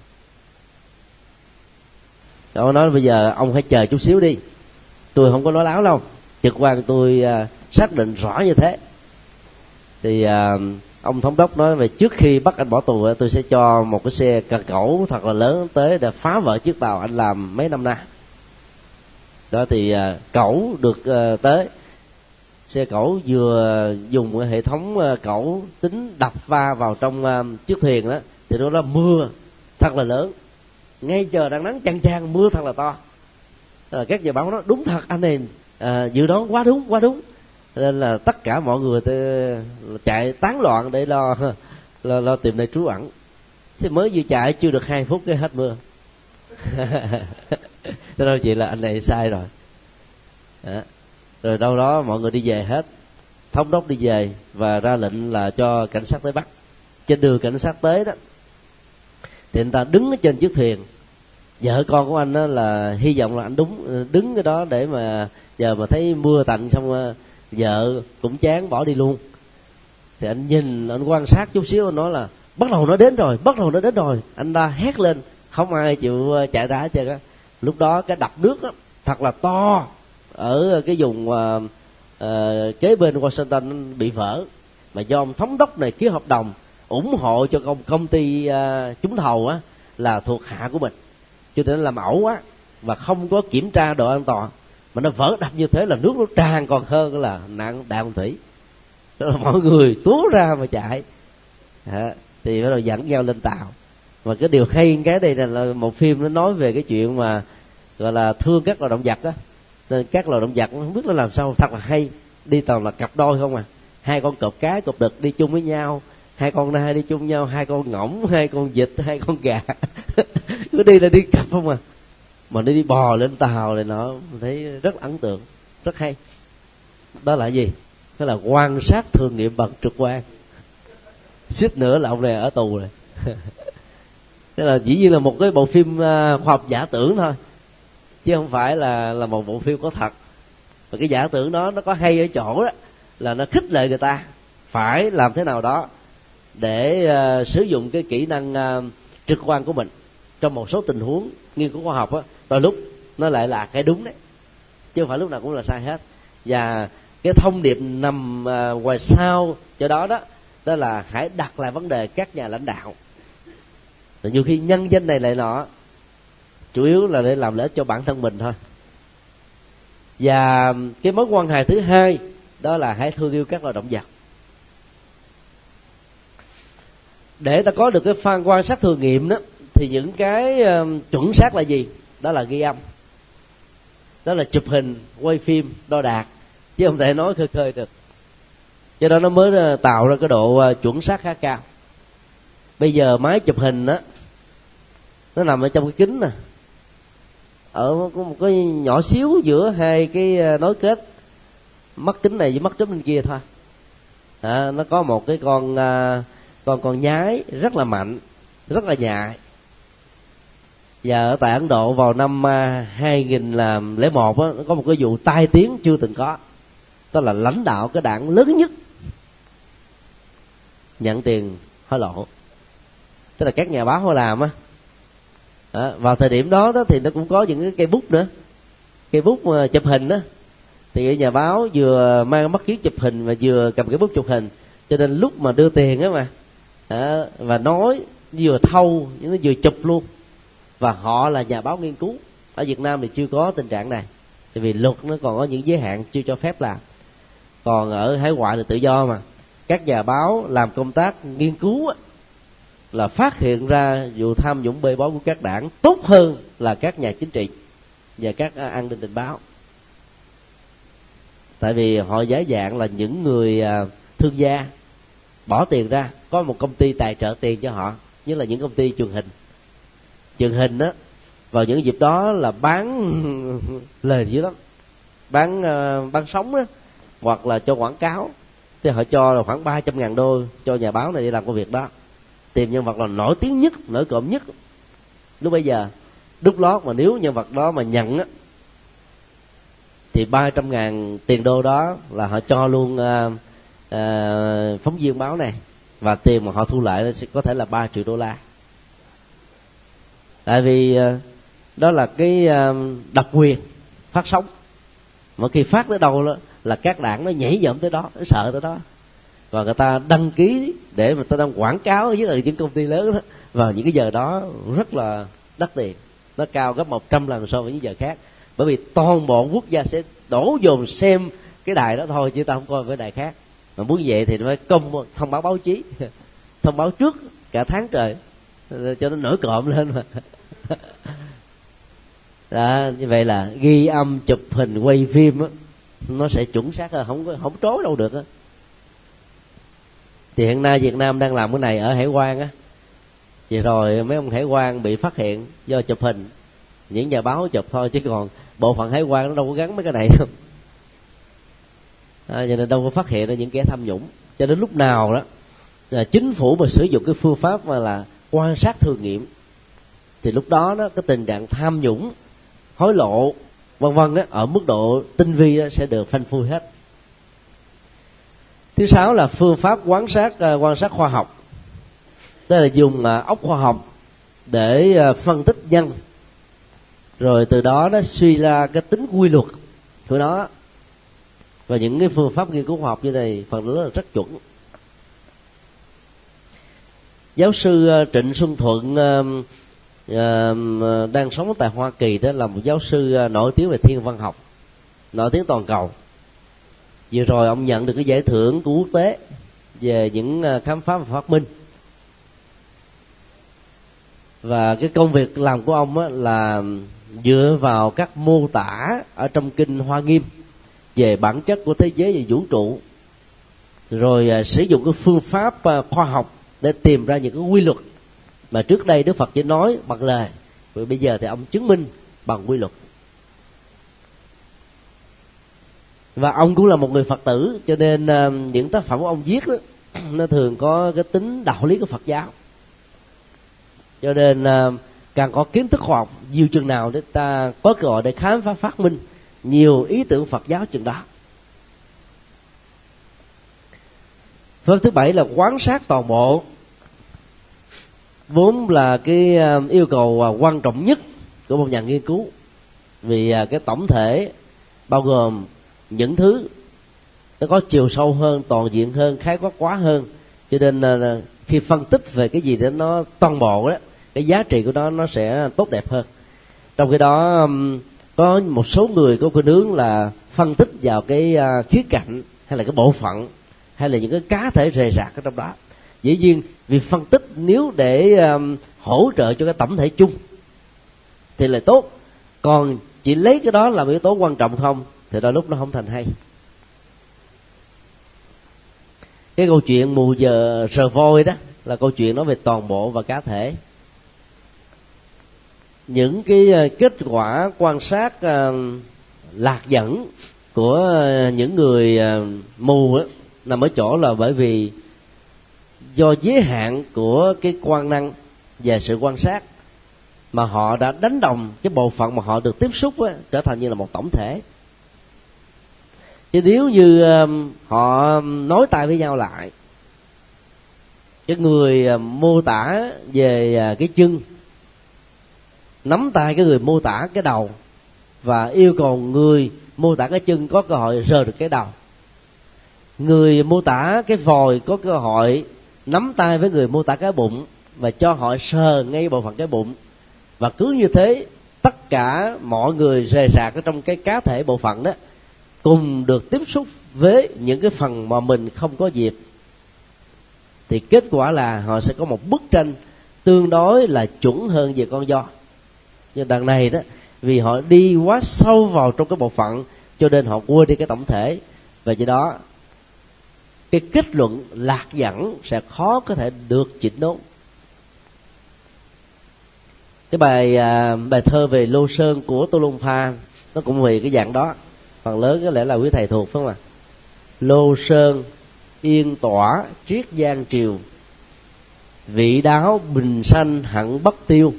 Ông nói bây giờ ông hãy chờ chút xíu đi. Tôi không có nói láo đâu. Trực quan tôi uh, xác định rõ như thế. Thì uh, ông thống đốc nói về trước khi bắt anh bỏ tù tôi sẽ cho một cái xe cà cẩu thật là lớn tới để phá vỡ chiếc tàu anh làm mấy năm nay. Đó thì à, cẩu được à, tới. Xe cẩu vừa dùng hệ thống à, cẩu tính đập va vào trong chiếc thuyền đó thì nó là mưa thật là lớn. Ngay chờ đang nắng chang chang mưa thật là to. Là các nhà báo nói đúng thật anh này à, dự đoán quá đúng quá đúng nên là tất cả mọi người chạy tán loạn để lo lo, lo tìm nơi trú ẩn. Thì mới vừa chạy chưa được hai phút cái hết mưa. Thế đâu chị là anh này sai rồi. Đó. rồi đâu đó mọi người đi về hết. Thống đốc đi về và ra lệnh là cho cảnh sát tới bắt. Trên đường cảnh sát tới đó thì anh ta đứng ở trên chiếc thuyền. Vợ con của anh đó là hy vọng là anh đúng đứng cái đó để mà giờ mà thấy mưa tạnh xong ờ, vợ cũng chán bỏ đi luôn. Thì anh nhìn anh quan sát chút xíu anh nói là bắt đầu nó đến rồi bắt đầu nó đến rồi. Anh ta hét lên không ai chịu ờ, chạy ra hết trơn á. Lúc đó cái đập nước á thật là to ở cái vùng uh, uh, kế bên Washington bị vỡ. Mà do ông thống đốc này ký hợp đồng ủng hộ cho công công ty uh, trúng thầu á là thuộc hạ của mình. Cho nên làm ẩu quá và không có kiểm tra độ an toàn mà nó vỡ đập như thế là nước nó tràn còn hơn là nạn đại hồng thủy. Đó là mọi người túa ra mà chạy. À, thì bắt đầu dẫn nhau lên tàu. Và cái điều hay cái đây là một phim nó nói về cái chuyện mà gọi là thương các loài động vật á. Nên các loài động vật không biết nó làm sao thật là hay. Đi toàn là cặp đôi không à. Hai con cọp cái cọp đực đi chung với nhau. Hai con nai đi chung nhau hai con ngỗng hai con vịt hai con gà. Cứ đi là đi cặp không à mà nó đi bò lên tàu này nó thấy rất ấn tượng rất hay. Đó là gì? Đó là quan sát thường nghiệm bằng trực quan. Suýt nữa là ông này ở tù rồi. Thế là chỉ như là một cái bộ phim à, khoa học giả tưởng thôi. Chứ không phải là là một bộ phim có thật. Và cái giả tưởng đó nó có hay ở chỗ đó là nó khích lệ người ta. Phải làm thế nào đó để uh, sử dụng cái kỹ năng uh, trực quan của mình trong một số tình huống nghiên cứu khoa học á, đôi lúc nó lại là cái đúng đấy. Chứ không phải lúc nào cũng là sai hết. Và cái thông điệp nằm à, ngoài sau cho đó đó đó là hãy đặt lại vấn đề các nhà lãnh đạo. Rồi nhiều khi nhân danh này lại nọ, chủ yếu là để làm lợi ích cho bản thân mình thôi. Và cái mối quan hệ thứ hai, đó là hãy thương yêu các loài động vật. Để ta có được cái phan quan sát thử nghiệm đó thì những cái chuẩn xác là gì? Đó là ghi âm. Đó là chụp hình quay phim đo đạc. Chứ không thể nói khơi khơi được. Cho đó nó mới ờ, tạo ra cái độ ờ, chuẩn xác khá cao. Bây giờ máy chụp hình á nó nằm ở trong cái kính nè. Ở có một cái nhỏ xíu giữa hai cái ờ, nối kết. Mắt kính này với mắt kính bên kia thôi. À, nó có một cái con con con nhái rất là mạnh rất là nhạy và ở tại Ấn Độ vào năm à, 2001 á, có một cái vụ tai tiếng chưa từng có. Đó là lãnh đạo cái đảng lớn nhất. Nhận tiền hối lộ. Tức là các nhà báo họ làm á. À, vào thời điểm đó, đó thì nó cũng có những cái cây bút nữa. Cây bút mà chụp hình đó thì nhà báo vừa mang mắt kiến chụp hình và vừa cầm cái bút chụp hình. Cho nên lúc mà đưa tiền á mà. À, và nói vừa thâu nó vừa chụp luôn và họ là nhà báo nghiên cứu. Ở Việt Nam thì chưa có tình trạng này. Tại vì luật nó còn có những giới hạn chưa cho phép làm. Còn ở hải ngoại là tự do mà. Các nhà báo làm công tác nghiên cứu là phát hiện ra vụ tham nhũng bê bối của các đảng tốt hơn là các nhà chính trị và các à, an ninh tình báo. Tại vì họ giả dạng là những người à, thương gia, bỏ tiền ra. Có một công ty tài trợ tiền cho họ. Như là những công ty truyền hình truyền hình đó vào những dịp đó là bán lời dữ lắm. Bán uh, bán sống đó hoặc là cho quảng cáo. Thì họ cho là khoảng 300 ngàn đô cho nhà báo này đi làm công việc đó. Tìm nhân vật là nổi tiếng nhất nổi cộm nhất. Lúc bây giờ đúc lót mà nếu nhân vật đó mà nhận á thì 300 ngàn tiền đô đó là họ cho luôn uh, uh, phóng viên báo này. Và tiền mà họ thu lại sẽ có thể là 3 triệu đô la tại vì ờ, đó là cái ờ, độc quyền phát sóng. Mà khi phát tới đâu đó là các đảng nó nhảy dẫm tới đó, nó sợ tới đó. Và người ta đăng ký để mà ta đang quảng cáo với là những công ty lớn đó. Vào những cái giờ đó rất là đắt tiền. Nó cao gấp 100 lần so với những giờ khác. Bởi vì toàn bộ quốc gia sẽ đổ dồn xem cái đài đó thôi, chứ ta không coi với đài khác. Mà muốn vậy thì phải công thông báo báo chí, thông báo trước cả tháng trời, cho nó nổi cộm lên mà. đó, như vậy là ghi âm chụp hình quay phim đó, nó sẽ chuẩn xác hơn không có không trối đâu được đó. thì hiện nay việt nam đang làm cái này ở hải quan á. Vậy rồi mấy ông hải quan bị phát hiện do chụp hình những nhà báo chụp thôi chứ còn bộ phận hải quan nó đâu có gắn mấy cái này đâu. À, cho nên đâu có phát hiện ra những kẻ tham nhũng. Cho đến lúc nào đó là chính phủ mà sử dụng cái phương pháp mà là quan sát thử nghiệm thì lúc đó đó cái tình trạng tham nhũng hối lộ vân vân đó ở mức độ tinh vi đó, sẽ được phanh phui hết. Thứ sáu là phương pháp quan sát uh, quan sát khoa học. Tức là dùng ờ, uh, ốc khoa học để uh, phân tích nhân. Rồi từ đó nó suy ra cái tính quy luật của nó. Và những cái phương pháp nghiên cứu khoa học như này phần lớn là rất chuẩn. Giáo sư trịnh xuân thuận Ờ, đang sống tại hoa kỳ đó là một giáo sư ờ, nổi tiếng về thiên văn học nổi tiếng toàn cầu. Vừa rồi ông nhận được cái giải thưởng của quốc tế về những ờ, khám phá và phát minh. Và cái công việc làm của ông á, là dựa vào các mô tả ở trong kinh hoa nghiêm về bản chất của thế giới và vũ trụ. Rồi sử dụng cái phương pháp khoa học để tìm ra những cái quy luật mà trước đây đức phật chỉ nói bằng lời. Rồi bây giờ thì ông chứng minh bằng quy luật. Và ông cũng là một người phật tử cho nên uh, những tác phẩm của ông viết đó nó thường có cái tính đạo lý của phật giáo. Cho nên uh, càng có kiến thức khoa học nhiều chừng nào để ta có cơ hội để khám phá phát minh nhiều ý tưởng phật giáo chừng đó. Phương thứ bảy là quan sát toàn bộ vốn là cái ờ, yêu cầu ờ, quan trọng nhất của một nhà nghiên cứu. Vì ờ, cái tổng thể bao gồm những thứ nó có chiều sâu hơn, toàn diện hơn, khái quát quá hơn, cho nên là khi phân tích về cái gì đó nó toàn bộ đó, cái giá trị của nó nó sẽ tốt đẹp hơn. Trong khi đó có một số người có khuynh hướng là phân tích vào cái khía cạnh hay là cái bộ phận hay là những cái cá thể rề rạc ở trong đó dĩ nhiên việc phân tích nếu để um, hỗ trợ cho cái tổng thể chung thì là tốt. Còn chỉ lấy cái đó làm yếu tố quan trọng không thì đôi lúc nó không thành hay. Cái câu chuyện mù giờ sờ voi đó là câu chuyện nói về toàn bộ và cá thể. Những cái ờ, kết quả quan sát uh, lạc dẫn của ờ, những người uh, mù đó, nằm ở chỗ là bởi vì do giới hạn của cái quan năng và sự quan sát mà họ đã đánh đồng cái bộ phận mà họ được tiếp xúc á, trở thành như là một tổng thể. Chứ nếu như um, họ um, nói tay với nhau lại cái người um, mô tả về uh, cái chân nắm tay cái người mô tả cái đầu và yêu cầu người mô tả cái chân có cơ hội rờ được cái đầu. Người mô tả cái vòi có cơ hội nắm tay với người mô tả cái bụng và cho họ sờ ngay bộ phận cái bụng. Và cứ như thế, tất cả mọi người rề rạc ở trong cái cá thể bộ phận đó, cùng được tiếp xúc với những cái phần mà mình không có dịp. Thì kết quả là họ sẽ có một bức tranh tương đối là chuẩn hơn về con do. Nhưng đằng này đó, vì họ đi quá sâu vào trong cái bộ phận, cho nên họ quên đi cái tổng thể. Và do đó cái kết luận lạc dẫn sẽ khó có thể được chỉnh đốn. Cái bài à, bài thơ về lô sơn của tô lôn pha nó cũng về cái dạng đó. Phần lớn có lẽ là quý thầy thuộc phải không ạ? Lô sơn yên tỏa triết giang triều vị đáo bình sanh hẳn bất tiêu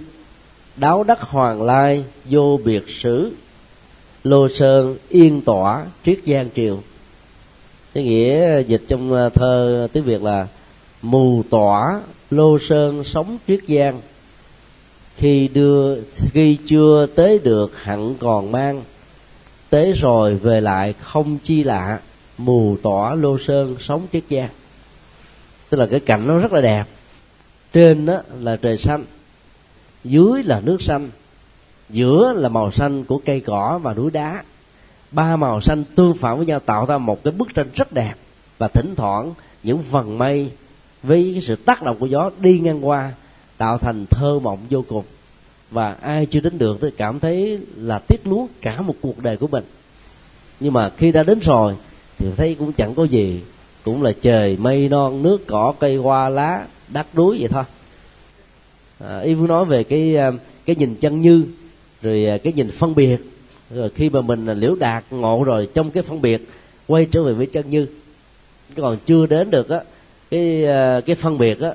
đáo đắc hoàng lai vô biệt sử. Lô sơn yên tỏa triết giang triều cái nghĩa dịch trong ờ, thơ tiếng việt là mù tỏa lô sơn sống triết giang. Khi đưa, khi chưa tới được hẳn còn mang, tế rồi về lại không chi lạ, mù tỏa lô sơn sống triết giang. Tức là cái cảnh nó rất là đẹp. Trên đó là trời xanh, dưới là nước xanh, giữa là màu xanh của cây cỏ và núi đá ba màu xanh tương phản với nhau tạo ra một cái bức tranh rất đẹp và thỉnh thoảng những vần mây với cái sự tác động của gió đi ngang qua tạo thành thơ mộng vô cùng. Và ai chưa đến được thì cảm thấy là tiếc nuối cả một cuộc đời của mình. Nhưng mà khi đã đến rồi thì thấy cũng chẳng có gì cũng là trời mây non nước cỏ cây hoa lá đắt núi vậy thôi. À, y muốn nói về cái à, cái nhìn chân như rồi à, cái nhìn phân biệt rồi khi mà mình liễu đạt ngộ rồi trong cái phân biệt quay trở về với chân như. Còn chưa đến được á cái à, cái phân biệt á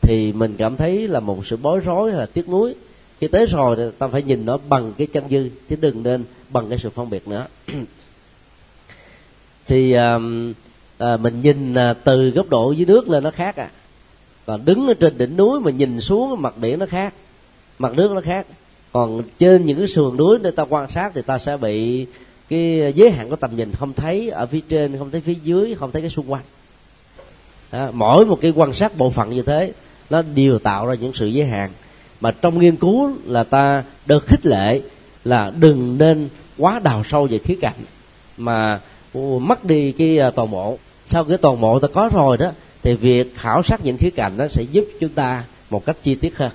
thì mình cảm thấy là một sự bối rối hay là tiếc nuối. Khi tới rồi thì ta phải nhìn nó bằng cái chân dư chứ đừng nên bằng cái sự phân biệt nữa. Thì à, à, mình nhìn à, từ góc độ dưới nước lên nó khác à. Còn đứng ở trên đỉnh núi mà nhìn xuống mặt biển nó khác mặt nước nó khác còn trên những cái sườn núi để ta quan sát thì ta sẽ bị cái giới hạn của tầm nhìn không thấy ở phía trên không thấy phía dưới không thấy cái xung quanh. À, mỗi một cái quan sát bộ phận như thế nó đều tạo ra những sự giới hạn. Mà trong nghiên cứu là ta được khích lệ là đừng nên quá đào sâu về khía cạnh mà mất đi cái à, toàn bộ. Sau cái toàn bộ ta có rồi đó thì việc khảo sát những khía cạnh nó sẽ giúp chúng ta một cách chi tiết hơn.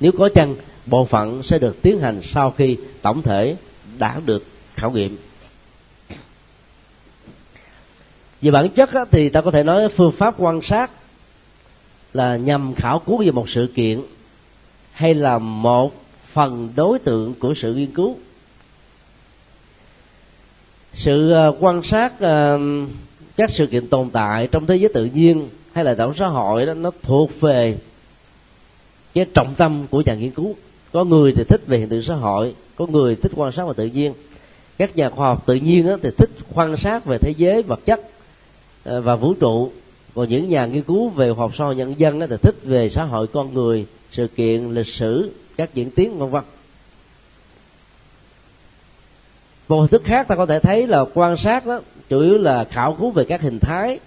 Nếu có chăng bộ phận sẽ được tiến hành sau khi tổng thể đã được khảo nghiệm. Về bản chất á, thì ta có thể nói phương pháp quan sát là nhằm khảo cứu về một sự kiện hay là một phần đối tượng của sự nghiên cứu. Sự ờ, quan sát ờ, các sự kiện tồn tại trong thế giới tự nhiên hay là tổng xã hội đó nó thuộc về cái trọng tâm của nhà nghiên cứu có người thì thích về hiện tượng xã hội, có người thích quan sát về tự nhiên. Các nhà khoa học tự nhiên đó thì thích quan sát về thế giới, vật chất ờ, và vũ trụ. Còn những nhà nghiên cứu về khoa học so nhân dân đó thì thích về xã hội con người, sự kiện, lịch sử, các diễn tiến, vân vân. Một hình thức khác ta có thể thấy là quan sát đó, chủ yếu là khảo cứu về các hình thái,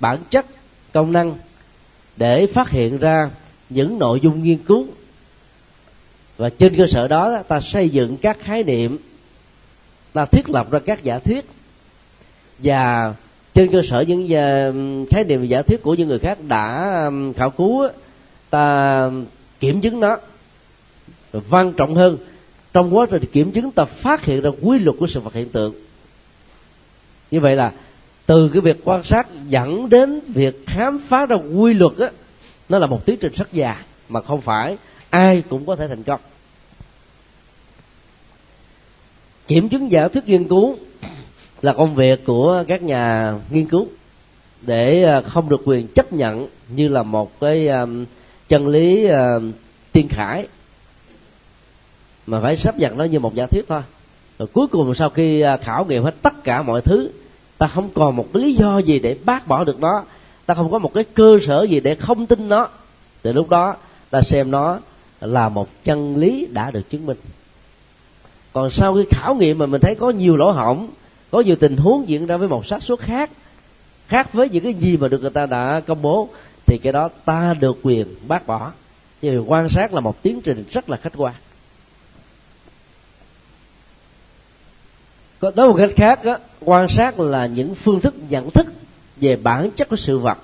bản chất, công năng để phát hiện ra những nội dung nghiên cứu và trên cơ sở đó, ta xây dựng các khái niệm, ta thiết lập ra các giả thuyết. Và trên cơ sở những ờ, khái niệm và giả thuyết của những người khác đã khảo cứu, ta kiểm chứng nó quan trọng hơn. Trong quá trình kiểm chứng, ta phát hiện ra quy luật của sự vật hiện tượng. Như vậy là từ cái việc quan sát dẫn đến việc khám phá ra quy luật đó nó là một tiến trình rất dài, mà không phải ai cũng có thể thành công. Kiểm chứng giả thuyết nghiên cứu là công việc của các nhà nghiên cứu để à, không được quyền chấp nhận như là một cái à, chân lý à, tiên khải, mà phải sắp nhận nó như một giả thuyết thôi. Rồi cuối cùng sau khi khảo nghiệm hết tất cả mọi thứ, ta không còn một cái lý do gì để bác bỏ được nó, ta không có một cái cơ sở gì để không tin nó. Thì lúc đó ta xem nó là một chân lý đã được chứng minh. Còn sau khi khảo nghiệm mà mình thấy có nhiều lỗ hổng có nhiều tình huống diễn ra với một xác suất khác khác với những cái gì mà được người ta đã công bố thì cái đó ta được quyền bác bỏ. Vì quan sát là một tiến trình rất là khách quan. Có nói một cách khác á, quan sát là những phương thức nhận thức về bản chất của sự vật.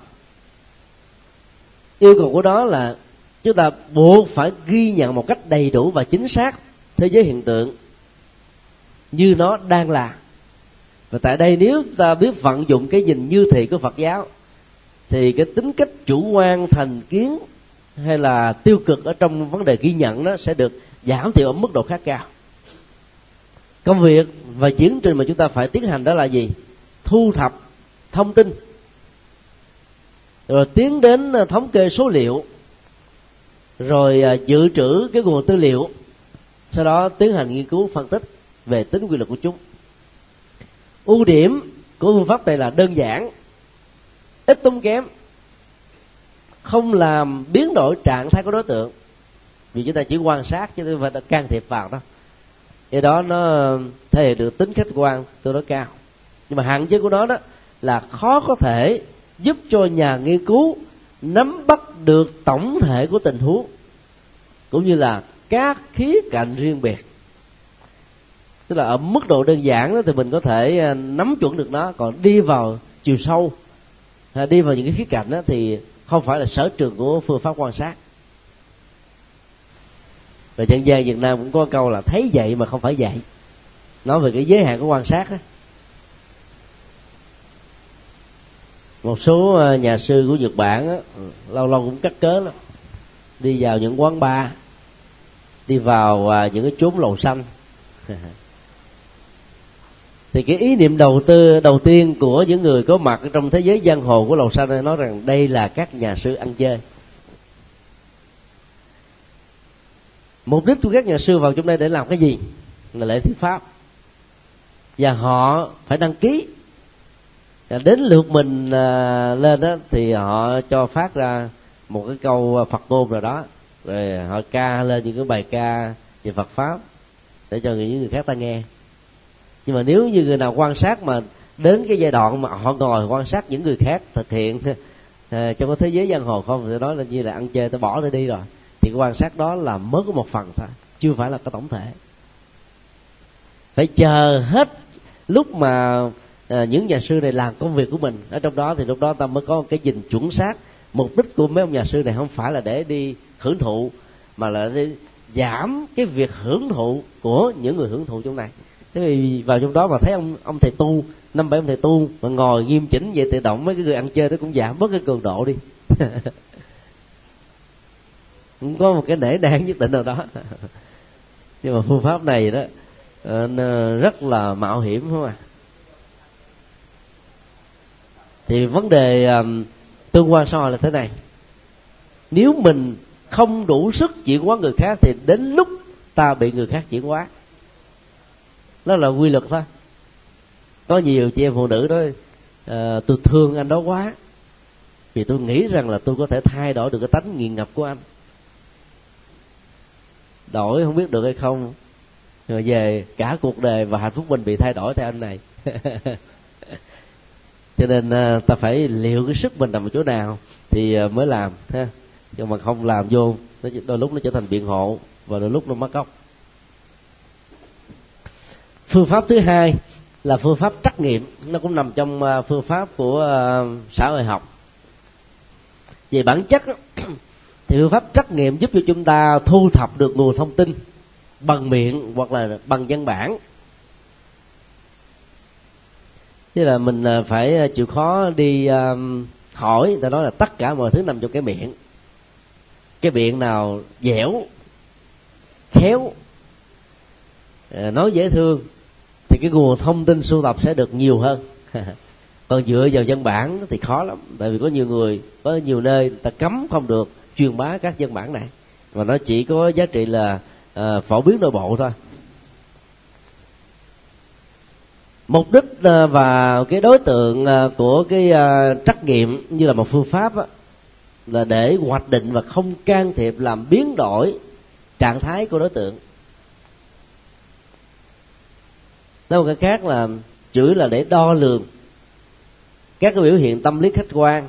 Yêu cầu của đó là chúng ta buộc phải ghi nhận một cách đầy đủ và chính xác thế giới hiện tượng như nó đang là. Và tại đây nếu ta biết vận dụng cái nhìn như thị của phật giáo, thì cái tính cách chủ quan, thành kiến hay là tiêu cực ở trong vấn đề ghi nhận nó sẽ được giảm thiểu ở mức độ khá cao. Công việc và tiến trình mà chúng ta phải tiến hành đó là gì? Thu thập thông tin. Rồi tiến đến thống kê số liệu rồi à, dự trữ cái nguồn tư liệu. Sau đó tiến hành nghiên cứu, phân tích về tính quy luật của chúng. Ưu điểm của phương pháp này là đơn giản, ít tốn kém, không làm biến đổi trạng thái của đối tượng. Vì chúng ta chỉ quan sát chứ không phải can thiệp vào đó. Do đó nó thể hiện được tính khách quan tương đối cao. Nhưng mà hạn chế của nó đó là khó có thể giúp cho nhà nghiên cứu nắm bắt được tổng thể của tình huống, cũng như là các khía cạnh riêng biệt. Tức là ở mức độ đơn giản đó thì mình có thể à, nắm chuẩn được nó, còn đi vào chiều sâu à, đi vào những cái khía cạnh đó thì không phải là sở trường của phương pháp quan sát. Và dân gian việt nam cũng có câu là thấy vậy mà không phải vậy. Nói về cái giới hạn của quan sát á một số ờ, nhà sư của nhật bản á, lâu lâu cũng cắt cớ lắm. Đi vào những quán bar đi vào ờ, những cái chốn lầu xanh. Thì cái ý niệm đầu tư đầu tiên của những người có mặt trong thế giới giang hồ của lầu xanh nói rằng đây là các nhà sư ăn chơi. Mục đích của các nhà sư vào trong đây để làm cái gì? Là lễ thuyết pháp. Và họ phải đăng ký. À, đến lượt mình à, lên đó thì họ cho phát ra một cái câu à, phật ngôn rồi đó. Rồi họ ca lên những cái bài ca về phật pháp để cho những người khác ta nghe. Nhưng mà nếu như người nào quan sát mà đến cái giai đoạn mà họ ngồi quan sát những người khác thực hiện à, trong cái thế giới giang hồ không thì nói là như là ăn chơi tôi bỏ tôi đi rồi thì quan sát đó là mới có một phần thôi chưa phải là cái tổng thể. Phải chờ hết lúc mà à, những nhà sư này làm công việc của mình. Ở trong đó thì lúc đó ta mới có cái nhìn chuẩn xác. Mục đích của mấy ông nhà sư này không phải là để đi hưởng thụ mà là để giảm cái việc hưởng thụ của những người hưởng thụ trong này. Thế vì vào trong đó mà thấy ông ông thầy tu năm bảy ông thầy tu mà ngồi nghiêm chỉnh vậy tự động mấy cái người ăn chơi nó cũng giảm bớt cái cường độ đi. Cũng có một cái nể nang nhất định nào đó. Nhưng mà phương pháp này đó ờ, rất là mạo hiểm không à thì vấn đề tương quan so là thế này. Nếu mình không đủ sức chuyển hóa người khác thì đến lúc ta bị người khác chuyển hóa. Đó là quy luật thôi. Có nhiều chị em phụ nữ đó uh, ờ, tôi thương anh đó quá vì tôi nghĩ rằng là tôi có thể thay đổi được cái tánh nghiền ngập của anh. Đổi không biết được hay không rồi về cả cuộc đời và hạnh phúc mình bị thay đổi theo anh này. cho nên à, ta phải liệu cái sức mình nằm ở chỗ nào thì à, mới làm, ha. Nhưng mà không làm vô, nó đôi lúc nó trở thành biện hộ và đôi lúc nó mất gốc. Phương pháp thứ hai là phương pháp trắc nghiệm. Nó cũng nằm trong à, phương pháp của xã hội học. Về bản chất thì phương pháp trắc nghiệm giúp cho chúng ta thu thập được nguồn thông tin bằng miệng hoặc là bằng văn bản tức là mình à, phải à, chịu khó đi um, hỏi người ta nói là tất cả mọi thứ nằm trong cái miệng. Cái miệng nào dẻo khéo nói dễ thương thì cái nguồn thông tin sưu tập sẽ được nhiều hơn. Còn dựa vào dân bản thì khó lắm tại vì có nhiều người có nhiều nơi ta cấm không được truyền bá các dân bản này. Mà nó chỉ có giá trị là uh, phổ biến nội bộ thôi. Mục đích ờ, và cái đối tượng ờ, của cái ờ, trắc nghiệm như là một phương pháp đó, là để hoạch định và không can thiệp làm biến đổi trạng thái của đối tượng. Nói một cái khác là chữ là để đo lường. Các cái biểu hiện tâm lý khách quan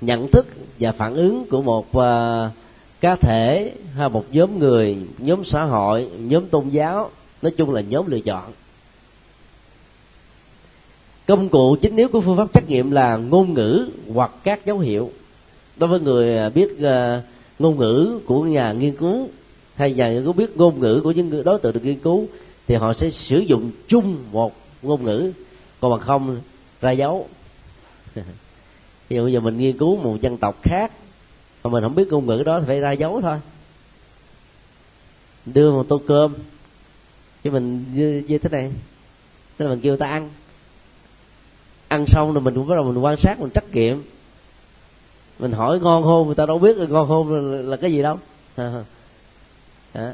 nhận thức và phản ứng của một uh, cá thể hay một nhóm người nhóm xã hội nhóm tôn giáo nói chung là nhóm lựa chọn công cụ chính yếu của phương pháp trắc nghiệm là ngôn ngữ hoặc các dấu hiệu. Đối với người à, biết uh, ngôn ngữ của nhà nghiên cứu hay nhà nghiên cứu biết ngôn ngữ của những đối tượng được nghiên cứu thì họ sẽ sử dụng chung một ngôn ngữ còn bằng không ra dấu. Ví dụ bây giờ mình nghiên cứu một dân tộc khác mà mình không biết ngôn ngữ đó thì phải ra dấu thôi. Đưa một tô cơm. Chứ mình như, như thế này tức là mình kêu ta ăn ăn xong rồi mình cũng bắt đầu mình quan sát mình trắc nghiệm. Mình hỏi ngon không người ta đâu biết là ngon không là, là cái gì đâu. À.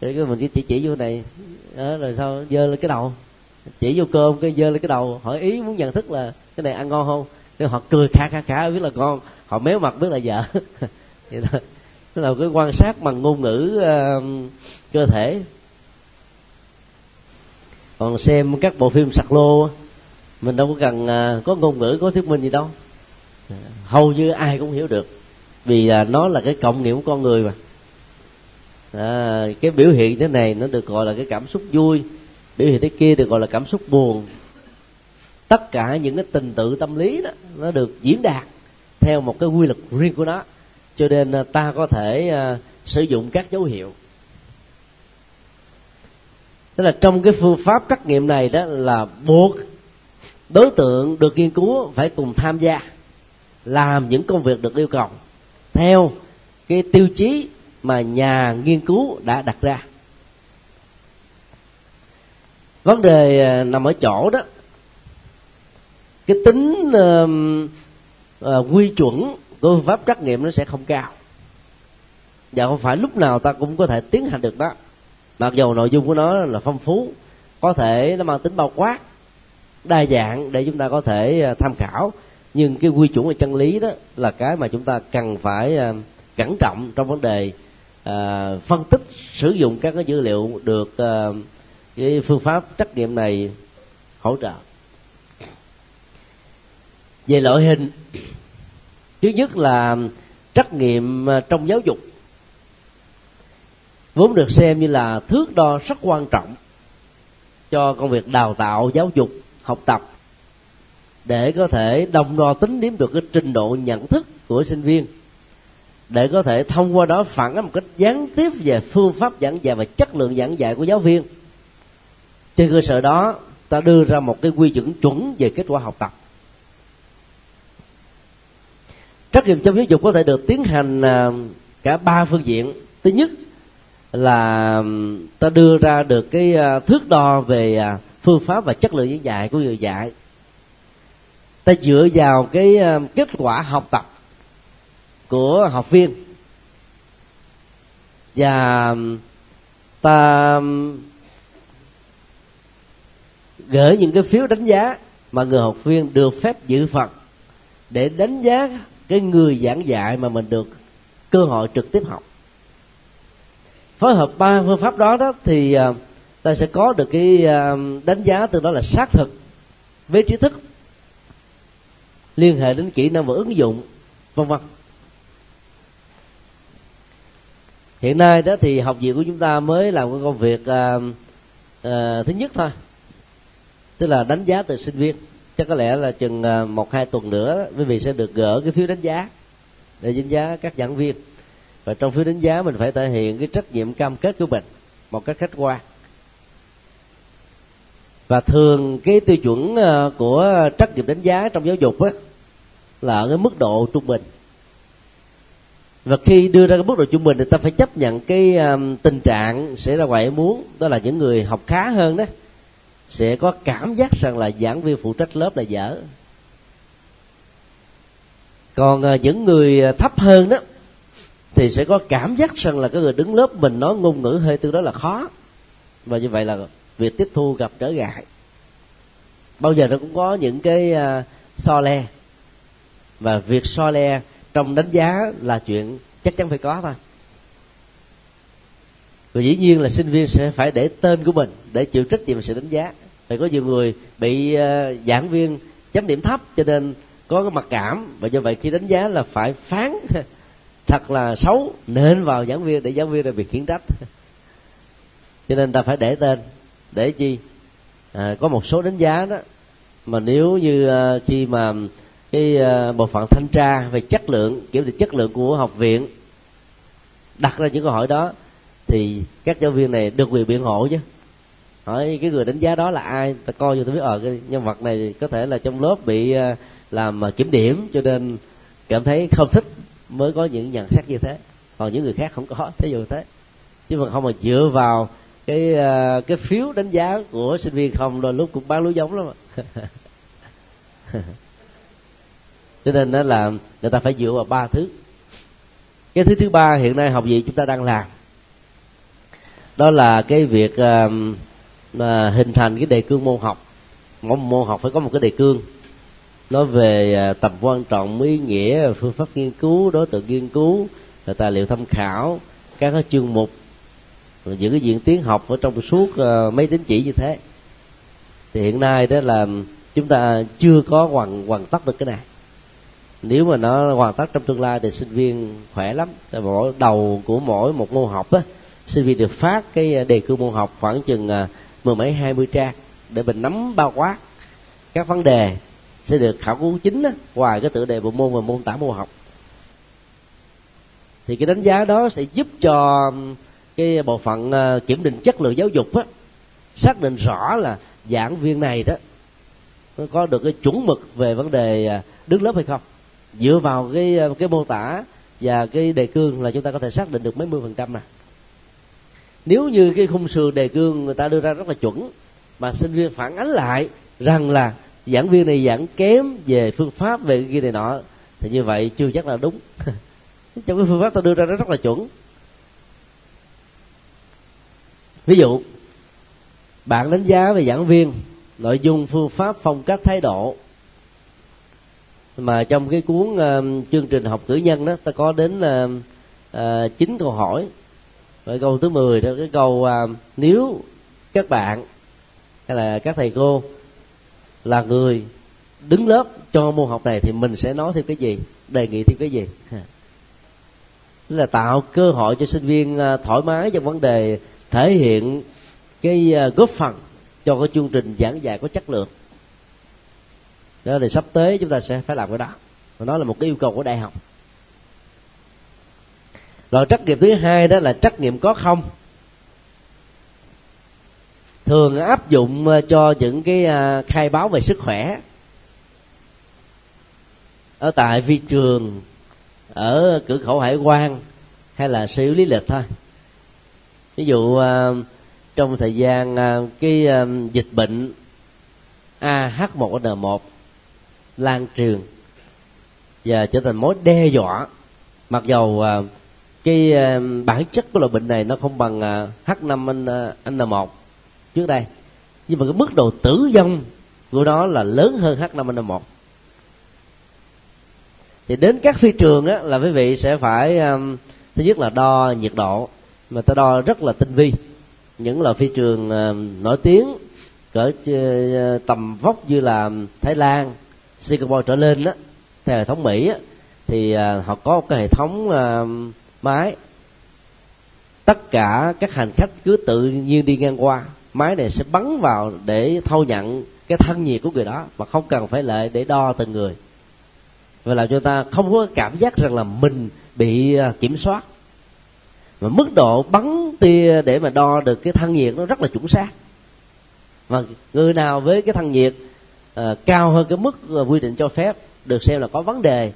cái mình chỉ chỉ, vô này. Đó, rồi sao dơ lên cái đầu. Chỉ vô cơm cái dơ lên cái đầu hỏi ý muốn nhận thức là cái này ăn ngon không. Nếu họ cười khả khả khả biết là ngon. Họ méo mặt biết là vợ vậy đó. Tức là cái quan sát bằng ngôn ngữ uh, cơ thể. Còn xem các bộ phim sặc lô mình đâu có cần à, có ngôn ngữ có thuyết minh gì đâu. Hầu như ai cũng hiểu được. Vì à, nó là cái cộng nghiệp của con người mà. À, cái biểu hiện thế này nó được gọi là cái cảm xúc vui. Biểu hiện thế kia được gọi là cảm xúc buồn. Tất cả những cái tình tự tâm lý đó nó được diễn đạt theo một cái quy luật riêng của nó. Cho nên à, ta có thể uh, sử dụng các dấu hiệu. Tức là trong cái phương pháp trắc nghiệm này đó là buộc đối tượng được nghiên cứu phải cùng tham gia làm những công việc được yêu cầu theo cái tiêu chí mà nhà nghiên cứu đã đặt ra. Vấn đề à, nằm ở chỗ đó. Cái tính uh, uh, quy chuẩn của phương pháp trắc nghiệm nó sẽ không cao. Và không phải lúc nào ta cũng có thể tiến hành được đó. Mặc dù nội dung của nó là phong phú có thể nó mang tính bao quát đa dạng để chúng ta có thể à, tham khảo. Nhưng cái quy chuẩn và chân lý đó là cái mà chúng ta cần phải à, cẩn trọng trong vấn đề à, phân tích sử dụng các cái dữ liệu được à, cái phương pháp trắc nghiệm này hỗ trợ. Về loại hình thứ nhất là trắc nghiệm à, trong giáo dục. Vốn được xem như là thước đo rất quan trọng cho công việc đào tạo giáo dục học tập, để có thể đồng đo tính điểm được cái trình độ nhận thức của sinh viên, để có thể thông qua đó phản ánh một cách gián tiếp về phương pháp giảng dạy và chất lượng giảng dạy của giáo viên. Trên cơ sở đó, ta đưa ra một cái quy chuẩn chuẩn về kết quả học tập. Trách nhiệm trong giáo dục có thể được tiến hành à, cả ba phương diện. Thứ nhất là, ta đưa ra được cái à, thước đo về à, phương pháp và chất lượng giảng dạy của người dạy. Ta dựa vào cái ờ, kết quả học tập của học viên. Và ta gửi những cái phiếu đánh giá mà người học viên được phép dự phật để đánh giá cái người giảng dạy mà mình được cơ hội trực tiếp học. Phối hợp ba phương pháp đó đó thì uh, ta sẽ có được cái ờ, đánh giá từ đó là xác thực với trí thức liên hệ đến kỹ năng và ứng dụng vân vân. Hiện nay đó thì học viện của chúng ta mới làm cái công việc uh, uh, thứ nhất thôi tức là đánh giá từ sinh viên. Chắc có lẽ là chừng một hai tuần nữa quý vị sẽ được gỡ cái phiếu đánh giá để đánh giá các giảng viên. Và trong phiếu đánh giá mình phải thể hiện cái trách nhiệm cam kết của mình một cách khách quan và thường cái tiêu chuẩn ờ, của trắc nghiệm đánh giá trong giáo dục á là ở cái mức độ trung bình. Và khi đưa ra cái mức độ trung bình thì ta phải chấp nhận cái um, tình trạng sẽ ra ngoài muốn đó là những người học khá hơn đó sẽ có cảm giác rằng là giảng viên phụ trách lớp là dở. Còn uh, những người ờ, thấp hơn đó thì sẽ có cảm giác rằng là cái người đứng lớp mình nói ngôn ngữ hơi tương đối là khó. Và như vậy là việc tiếp thu gặp trở ngại. Bao giờ nó cũng có những cái uh, so le. Và việc so le trong đánh giá là chuyện chắc chắn phải có thôi. Và dĩ nhiên là sinh viên sẽ phải để tên của mình để chịu trách nhiệm sự đánh giá. Phải có nhiều người bị uh, giảng viên chấm điểm thấp cho nên có cái mặc cảm. Và do vậy khi đánh giá là phải phán thật là xấu nên vào giảng viên để giảng viên là việc khiển trách. Cho nên ta phải để tên để chi? À, có một số đánh giá đó. Mà nếu như uh, khi mà cái uh, bộ phận thanh tra về chất lượng kiểm định chất lượng của học viện đặt ra những câu hỏi đó thì các giáo viên này được quyền biện hộ chứ. Hỏi cái người đánh giá đó là ai ta coi cho tôi biết ờ cái nhân vật này có thể là trong lớp bị uh, làm kiểm điểm cho nên cảm thấy không thích mới có những nhận xét như thế. Còn những người khác không có thế dù thế. Chứ mà không mà dựa vào cái uh, cái phiếu đánh giá của sinh viên không đôi lúc cũng bán lúa giống lắm cho nên đó là người ta phải dựa vào ba thứ. Cái thứ thứ ba hiện nay học gì chúng ta đang làm đó là cái việc uh, hình thành cái đề cương môn học. Mỗi môn học phải có một cái đề cương. Nói về uh, tầm quan trọng ý nghĩa phương pháp nghiên cứu đối tượng nghiên cứu tài liệu tham khảo các cái chương mục những cái diễn tiến học ở trong suốt uh, mấy tín chỉ như thế. Thì hiện nay đó là chúng ta chưa có hoàn hoàn tất được cái này. Nếu mà nó hoàn tất trong tương lai thì sinh viên khỏe lắm. Mỗi đầu của mỗi một môn học á sinh viên được phát cái ờ, đề cương môn học khoảng chừng ờ, mười mấy hai mươi trang để mình nắm bao quát. Các vấn đề sẽ được khảo cứu chính á, ngoài cái tự đề bộ môn và môn tả môn học. Thì cái đánh giá đó sẽ giúp cho cái bộ phận ờ, kiểm định chất lượng giáo dục á, xác định rõ là giảng viên này đó, có được cái chuẩn mực về vấn đề ờ, đứng lớp hay không. Dựa vào cái ờ, cái mô tả và cái đề cương là chúng ta có thể xác định được mấy mươi phần trăm mà. Nếu như cái khung sườn đề cương người ta đưa ra rất là chuẩn, mà sinh viên phản ánh lại rằng là giảng viên này giảng kém về phương pháp về cái này nọ, thì như vậy chưa chắc là đúng. Trong cái phương pháp ta đưa ra nó rất là chuẩn ví dụ bạn đánh giá về giảng viên nội dung phương pháp phong cách thái độ. Mà trong cái cuốn uh, chương trình học cử nhân đó ta có đến chín uh, uh, câu hỏi. Rồi câu thứ 10 đó cái câu uh, nếu các bạn hay là các thầy cô là người đứng lớp cho môn học này thì mình sẽ nói thêm cái gì đề nghị thêm cái gì? Tức là tạo cơ hội cho sinh viên thoải mái trong vấn đề thể hiện cái ờ, góp phần cho cái chương trình giảng dạy có chất lượng. Đó thì sắp tới chúng ta sẽ phải làm cái đó. Và nó là một cái yêu cầu của đại học. Rồi trắc nghiệm thứ hai đó là trắc nghiệm có không. Thường áp dụng ờ, cho những cái ờ, khai báo về sức khỏe. Ở tại vi trường, ở cửa khẩu hải quan, hay là sở lý lịch thôi ví dụ ờ, trong thời gian ờ, cái ờ, dịch bệnh AH1N1 lan truyền và trở thành mối đe dọa mặc dầu cái bản chất của loại bệnh này nó không bằng H5N1 trước đây. Nhưng mà cái mức độ tử vong của nó là lớn hơn H5N1 thì đến các phi trường á, là quý vị sẽ phải thứ nhất là đo nhiệt độ mà ta đo rất là tinh vi. Những loại phi trường ờ, nổi tiếng cỡ ờ, tầm vóc như là Thái Lan Singapore trở lên đó theo hệ thống Mỹ á, thì ờ, họ có một cái hệ thống máy. Tất cả các hành khách cứ tự nhiên đi ngang qua máy này sẽ bắn vào để thâu nhận cái thân nhiệt của người đó mà không cần phải lại để đo từng người. Và làm cho ta không có cảm giác rằng là mình bị kiểm soát mà mức độ bắn tia để mà đo được cái thân nhiệt nó rất là chuẩn xác. Và người nào với cái thân nhiệt uh, cao hơn cái mức uh, quy định cho phép được xem là có vấn đề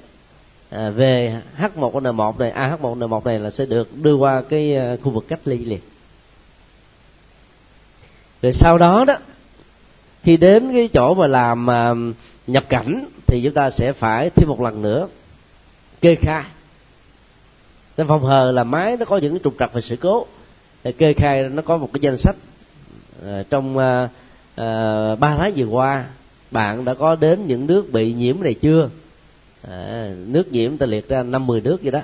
uh, về H1N1 này AH1N1 này là sẽ được đưa qua cái uh, khu vực cách ly liền. Rồi sau đó đó khi đến cái chỗ mà làm uh, nhập cảnh thì chúng ta sẽ phải thêm một lần nữa kê khai nên phòng hờ là máy nó có những trục trặc về sự cố. Để kê khai nó có một cái danh sách à, trong à, à, ba tháng vừa qua bạn đã có đến những nước bị nhiễm này chưa? À, nước nhiễm ta liệt ra năm mười nước vậy đó.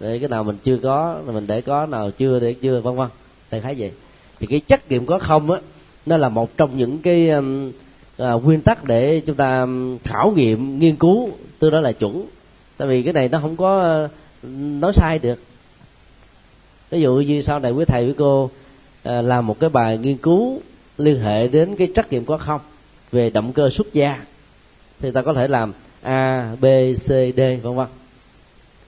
Để cái nào mình chưa có mình để có nào chưa để chưa vân vân. Đại khái vậy. Thì cái trách nhiệm có không á nó là một trong những cái um, à, nguyên tắc để chúng ta khảo nghiệm nghiên cứu từ đó là chuẩn. Tại vì cái này nó không có nói sai được. Ví dụ như sau này quý thầy với cô à, làm một cái bài nghiên cứu liên hệ đến cái trách nhiệm có không về động cơ xuất gia thì ta có thể làm a b c d vân vân.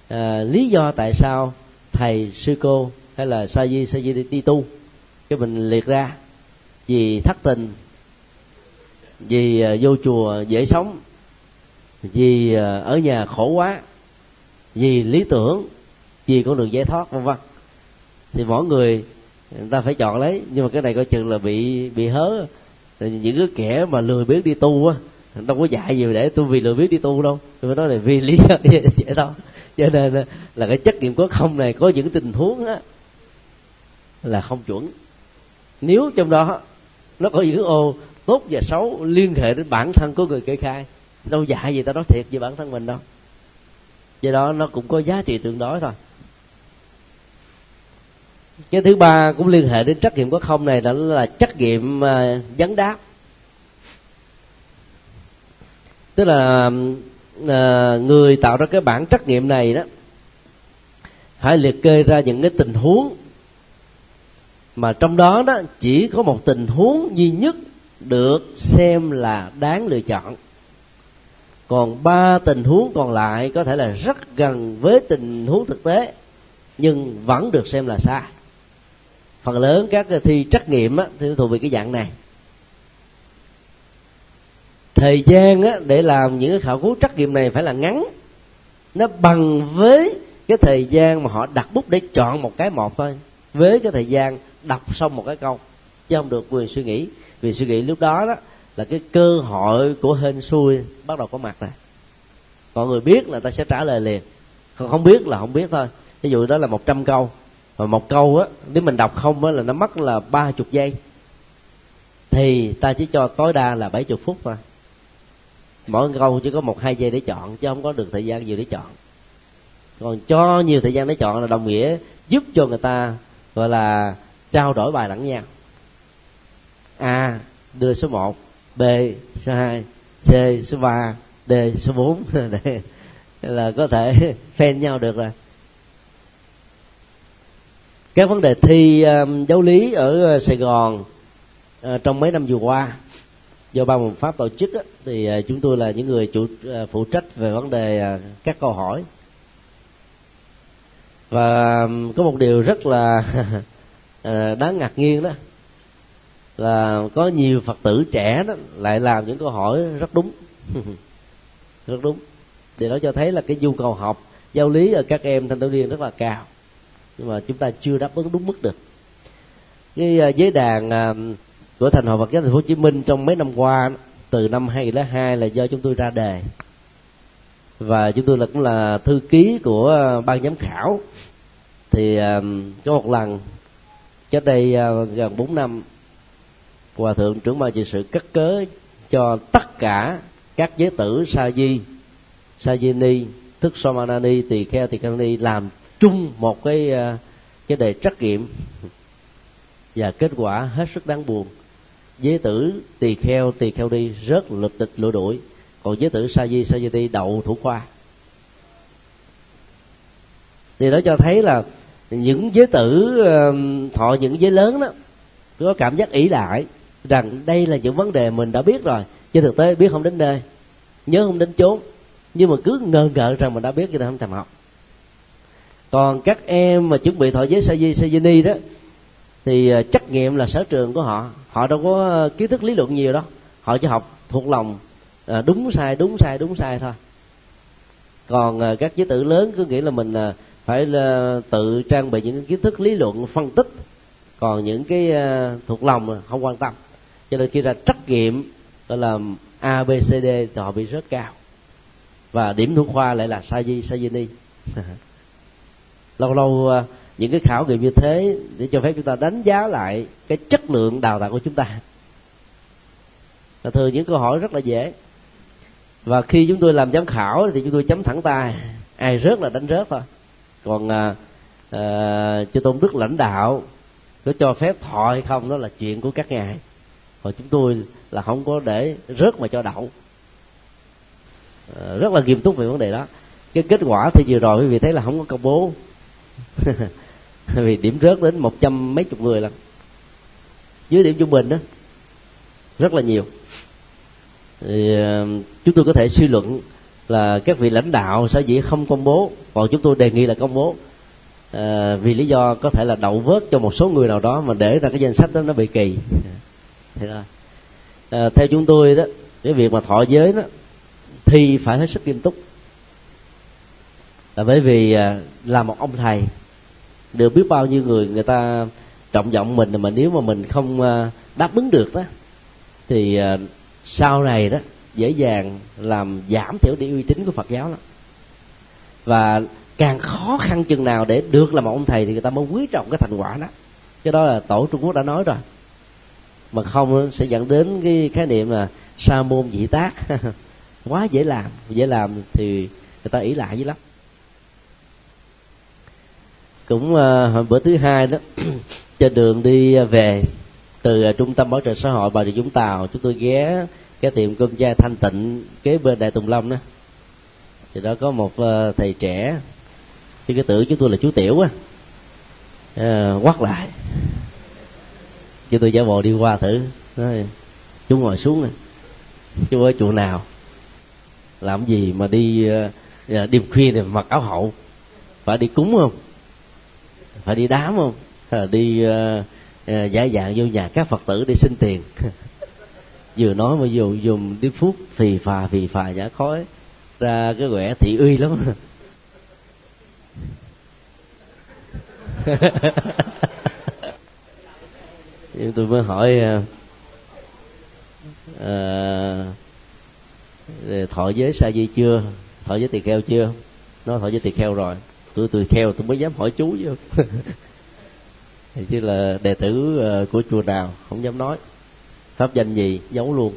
À, lý do tại sao thầy sư cô hay là sa di sa di đi tu cái mình liệt ra vì thất tình vì uh, vô chùa dễ sống vì uh, ở nhà khổ quá vì lý tưởng vì con đường giải thoát vân vân. Thì mỗi người người ta phải chọn lấy. Nhưng mà cái này coi chừng là bị bị hớ. Những cái kẻ mà lười biếng đi tu á đâu có dạy gì để tôi vì lười biếng đi tu đâu. Tôi nói là vì lý do vậy đó, cho nên là cái trách nhiệm có không này có những tình huống á là không chuẩn. Nếu trong đó nó có những ô tốt và xấu liên hệ đến bản thân của người kê khai đâu dạy gì ta nói thiệt về bản thân mình đâu do đó nó cũng có giá trị tương đối thôi. Cái thứ ba cũng liên hệ đến trách nhiệm có không này, đó là trách nhiệm à, vấn đáp. Tức là à, người tạo ra cái bản trách nhiệm này đó hãy liệt kê ra những cái tình huống mà trong đó đó chỉ có một tình huống duy nhất được xem là đáng lựa chọn còn ba tình huống còn lại có thể là rất gần với tình huống thực tế nhưng vẫn được xem là xa. Phần lớn các thi trắc nghiệm á, thì thuộc về cái dạng này. Thời gian á, để làm những cái khảo cứu trắc nghiệm này phải là ngắn. Nó bằng với cái thời gian mà họ đặt bút để chọn một cái một thôi. Với cái thời gian đọc xong một cái câu chứ không được quyền suy nghĩ. Vì suy nghĩ lúc đó đó là cái cơ hội của hên xui bắt đầu có mặt rồi. Mọi người biết là ta sẽ trả lời liền. Còn không biết là không biết thôi. Ví dụ đó là một trăm câu. Và một câu á, nếu mình đọc không á là nó mất là ba chục giây. Thì ta chỉ cho tối đa là bảy chục phút thôi. Mỗi câu chỉ có một, hai giây để chọn, chứ không có được thời gian nhiều để chọn. Còn cho nhiều thời gian để chọn là đồng nghĩa giúp cho người ta, gọi là trao đổi bài lẫn nhau. A, đưa số 1 b số 2 c số 3 d số 4 để là có thể phen nhau được rồi. Các vấn đề thi um, giáo lý ở uh, Sài Gòn uh, trong mấy năm vừa qua do ban môn pháp tổ chức á, thì uh, chúng tôi là những người chủ uh, phụ trách về vấn đề uh, các câu hỏi. Và um, có một điều rất là uh, đáng ngạc nhiên đó là có nhiều phật tử trẻ đó lại làm những câu hỏi rất đúng. Rất đúng. Thì nó cho thấy là cái nhu cầu học, giáo lý ở các em thanh thiếu niên rất là cao. Nhưng mà chúng ta chưa đáp ứng đúng mức được. Cái à, giới đàn à, của thành hội Phật giáo Thành phố Hồ Chí Minh trong mấy năm qua từ năm 2002 là do chúng tôi ra đề. Và chúng tôi là cũng là thư ký của ban giám khảo. Thì à, có một lần, cách đây gần 4 năm hòa thượng trưởng ban trị sự cắt cớ cho tất cả các giới tử sa di sa di ni, thức somanani tỳ kheo tỳ kheo ni làm chung một cái à, cái đề trắc nghiệm. Và kết quả hết sức đáng buồn. Giới tử tỳ kheo tỳ kheo đi rất lực địch lụa đuổi. Còn giới tử sa di sa di đi đậu thủ khoa. Thì đó cho thấy là những giới tử thọ những giới lớn đó, có cảm giác ỷ lại rằng đây là những vấn đề mình đã biết rồi trên thực tế biết không đến nơi nhớ không đến chốn. Nhưng mà cứ ngờ ngợ rằng mình đã biết cho nên không thèm học. Còn các em mà chuẩn bị thọ giới sa di sa di ni đó thì à, trách nhiệm là sở trường của họ. Họ đâu có à, kiến thức lý luận nhiều đó, họ chỉ học thuộc lòng à, đúng sai đúng sai đúng sai thôi. Còn các giới tử lớn cứ nghĩ là mình phải tự trang bị những kiến thức lý luận phân tích. Còn những cái thuộc lòng không quan tâm cho nên khi ra trắc nghiệm gọi là a b c d thì họ bị rất cao. Và điểm thủ khoa lại là sa di sa di ni lâu lâu à, những cái khảo nghiệm như thế để cho phép chúng ta đánh giá lại cái chất lượng đào tạo của chúng ta. Là thường những câu hỏi rất là dễ. Và khi chúng tôi làm giám khảo thì chúng tôi chấm thẳng tay. Ai rớt là đánh rớt thôi. Còn à, à, chư tôn đức lãnh đạo có cho phép thọ hay không đó là chuyện của các ngài còn chúng tôi là không có để rớt mà cho đậu. Ờ, rất là nghiêm túc về vấn đề đó. Cái kết quả thì vừa rồi quý vị thấy là không có công bố. Vì điểm rớt đến một trăm mấy chục người lần dưới điểm trung bình đó rất là nhiều. Thì, ờ, chúng tôi có thể suy luận là các vị lãnh đạo sở dĩ không công bố. Còn chúng tôi đề nghị là công bố. À, vì lý do có thể là đậu vớt cho một số người nào đó mà để ra cái danh sách đó nó bị kỳ thì rồi à, theo chúng tôi đó cái việc mà thọ giới đó thì phải hết sức nghiêm túc. Là bởi vì à, là một ông thầy được biết bao nhiêu người người ta trọng vọng mình mà nếu mà mình không à, đáp ứng được đó thì à, sau này đó dễ dàng làm giảm thiểu đi uy tín của Phật giáo lắm. Và càng khó khăn chừng nào để được làm một ông thầy thì người ta mới quý trọng cái thành quả đó. Cái đó là tổ Trung Quốc đã nói rồi mà không sẽ dẫn đến cái khái niệm là sa môn dị tác. Quá dễ làm dễ làm thì người ta ý lại dữ lắm. Cũng uh, bữa thứ hai đó trên đường đi về từ ờ, trung tâm bảo trợ xã hội bà rịa vũng tàu chúng tôi ghé cái tiệm cơm gia thanh tịnh kế bên đại tùng lâm đó. Thì đó có một ờ, thầy trẻ chứ cái tưởng chúng tôi là chú tiểu á quát lại chứ tôi giả bộ đi qua thử. Nói chú ngồi xuống này chú ở chùa nào? Làm gì mà đi uh, đêm khuya này mặc áo hậu? Phải đi cúng không? Phải đi đám không? Hay là đi uh, giải dạng vô nhà các phật tử để xin tiền? Vừa nói mà dùng dùng điếu phút phì phà phì phà nhả khói. Ra cái quẻ thị uy lắm nhưng tôi mới hỏi à, uh, thọ giới sa di chưa? Thọ giới tỳ kheo chưa? Nó thọ giới tỳ kheo rồi. Tôi tỳ kheo tôi mới dám hỏi chú chứ. Chứ là đệ tử à, của chùa nào không dám nói. Pháp danh gì? Giấu luôn.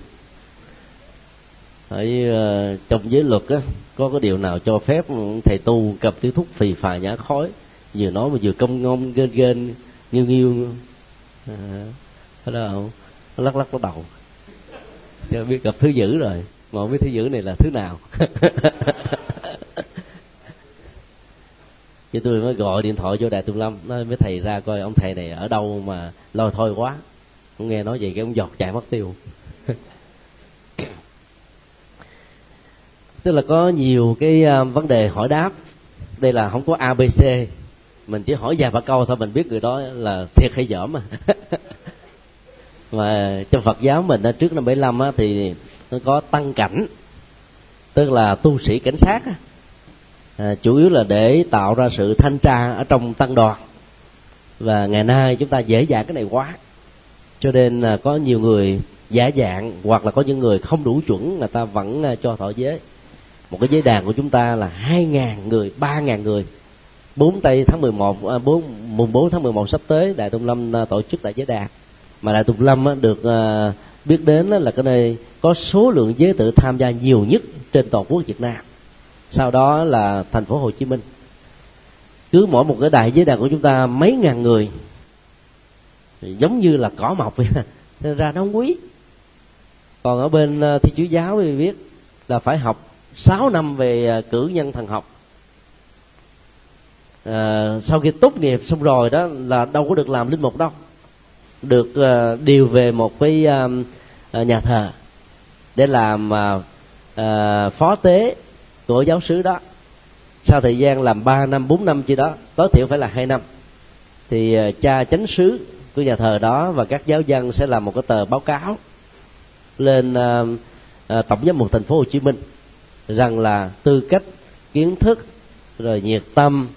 Ở uh, à, trong giới luật á có cái điều nào cho phép thầy tu cầm tiêu thuốc phì phà nhã khói? Vừa nói mà vừa công ngông gên gên nghiêu nghiêu à, đó không? Lắc lắc cái đầu. Cho biết gặp thứ dữ rồi. Mà không biết thứ dữ này là thứ nào. Chứ tôi mới gọi điện thoại cho đại tùng lâm. Nói mấy thầy ra coi ông thầy này ở đâu mà lôi thôi quá. Không nghe nói gì cái ông giọt chạy mất tiêu. Tức là có nhiều cái à, vấn đề hỏi đáp. Đây là không có abc mình chỉ hỏi vài ba câu thôi mình biết người đó là thiệt hay dởm mà mà trong Phật giáo mình trước năm 75 á, thì nó có tăng cảnh tức là tu sĩ cảnh sát á, à, chủ yếu là để tạo ra sự thanh tra ở trong tăng đoàn. Và ngày nay chúng ta dễ dàng cái này quá. Cho nên là có nhiều người giả dạng hoặc là có những người không đủ chuẩn người ta vẫn à, cho thọ giới. Một cái giới đàn của chúng ta là hai ngàn người ba ngàn người bốn tây tháng 11 à, bốn mùng bốn tháng 11 sắp tới đại tùng lâm à, tổ chức tại giới đàn. Mà đại tùng lâm à, được à, biết đến là cái nơi có số lượng giới tử tham gia nhiều nhất trên toàn quốc việt nam. Sau đó là thành phố hồ chí minh. Cứ mỗi một cái đại giới đàn của chúng ta mấy ngàn người giống như là cỏ mọc vậy nên ra nó không quý. Còn ở bên thi chúa giáo thì biết là phải học 6 năm về cử nhân thần học à, sau khi tốt nghiệp xong rồi đó là đâu có được làm linh mục đâu. Được à, điều về một cái à, nhà thờ để làm à, à, phó tế của giáo sứ đó. Sau thời gian làm 3 năm 4 năm chi đó tối thiểu phải là hai năm. Thì à, cha chánh sứ của nhà thờ đó và các giáo dân sẽ làm một cái tờ báo cáo lên à, à, tổng giám mục thành phố Hồ Chí Minh rằng là tư cách kiến thức rồi nhiệt tâm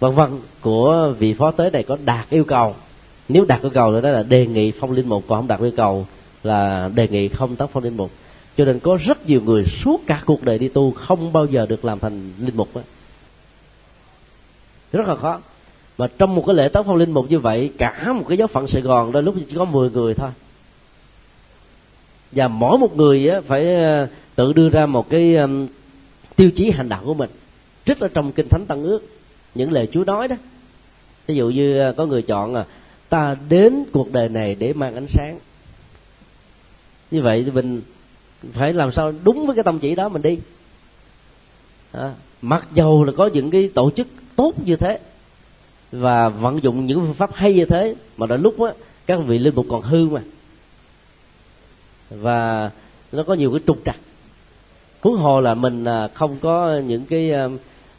vân vân, của vị phó tế này có đạt yêu cầu. Nếu đạt yêu cầu đó là đề nghị phong linh mục, còn không đạt yêu cầu là đề nghị không tác phong linh mục. Cho nên có rất nhiều người suốt cả cuộc đời đi tu không bao giờ được làm thành linh mục đó. rất là khó. Mà trong một cái lễ tác phong linh mục như vậy, cả một cái giáo phận sài gòn đôi lúc chỉ có 10 người thôi. Và mỗi một người phải ờ, tự đưa ra một cái tiêu chí hành đạo của mình. Trích ở trong kinh thánh tăng ước những lời chúa nói đó. Ví dụ như à, có người chọn là ta đến cuộc đời này để mang ánh sáng. Như vậy thì mình phải làm sao đúng với cái tâm chỉ đó mình đi. À, mặc dầu là có những cái tổ chức tốt như thế và vận dụng những phương pháp hay như thế mà đôi lúc á các vị linh mục còn hư mà. Và nó có nhiều cái trục trặc. Huống hồ là mình à, không có những cái à,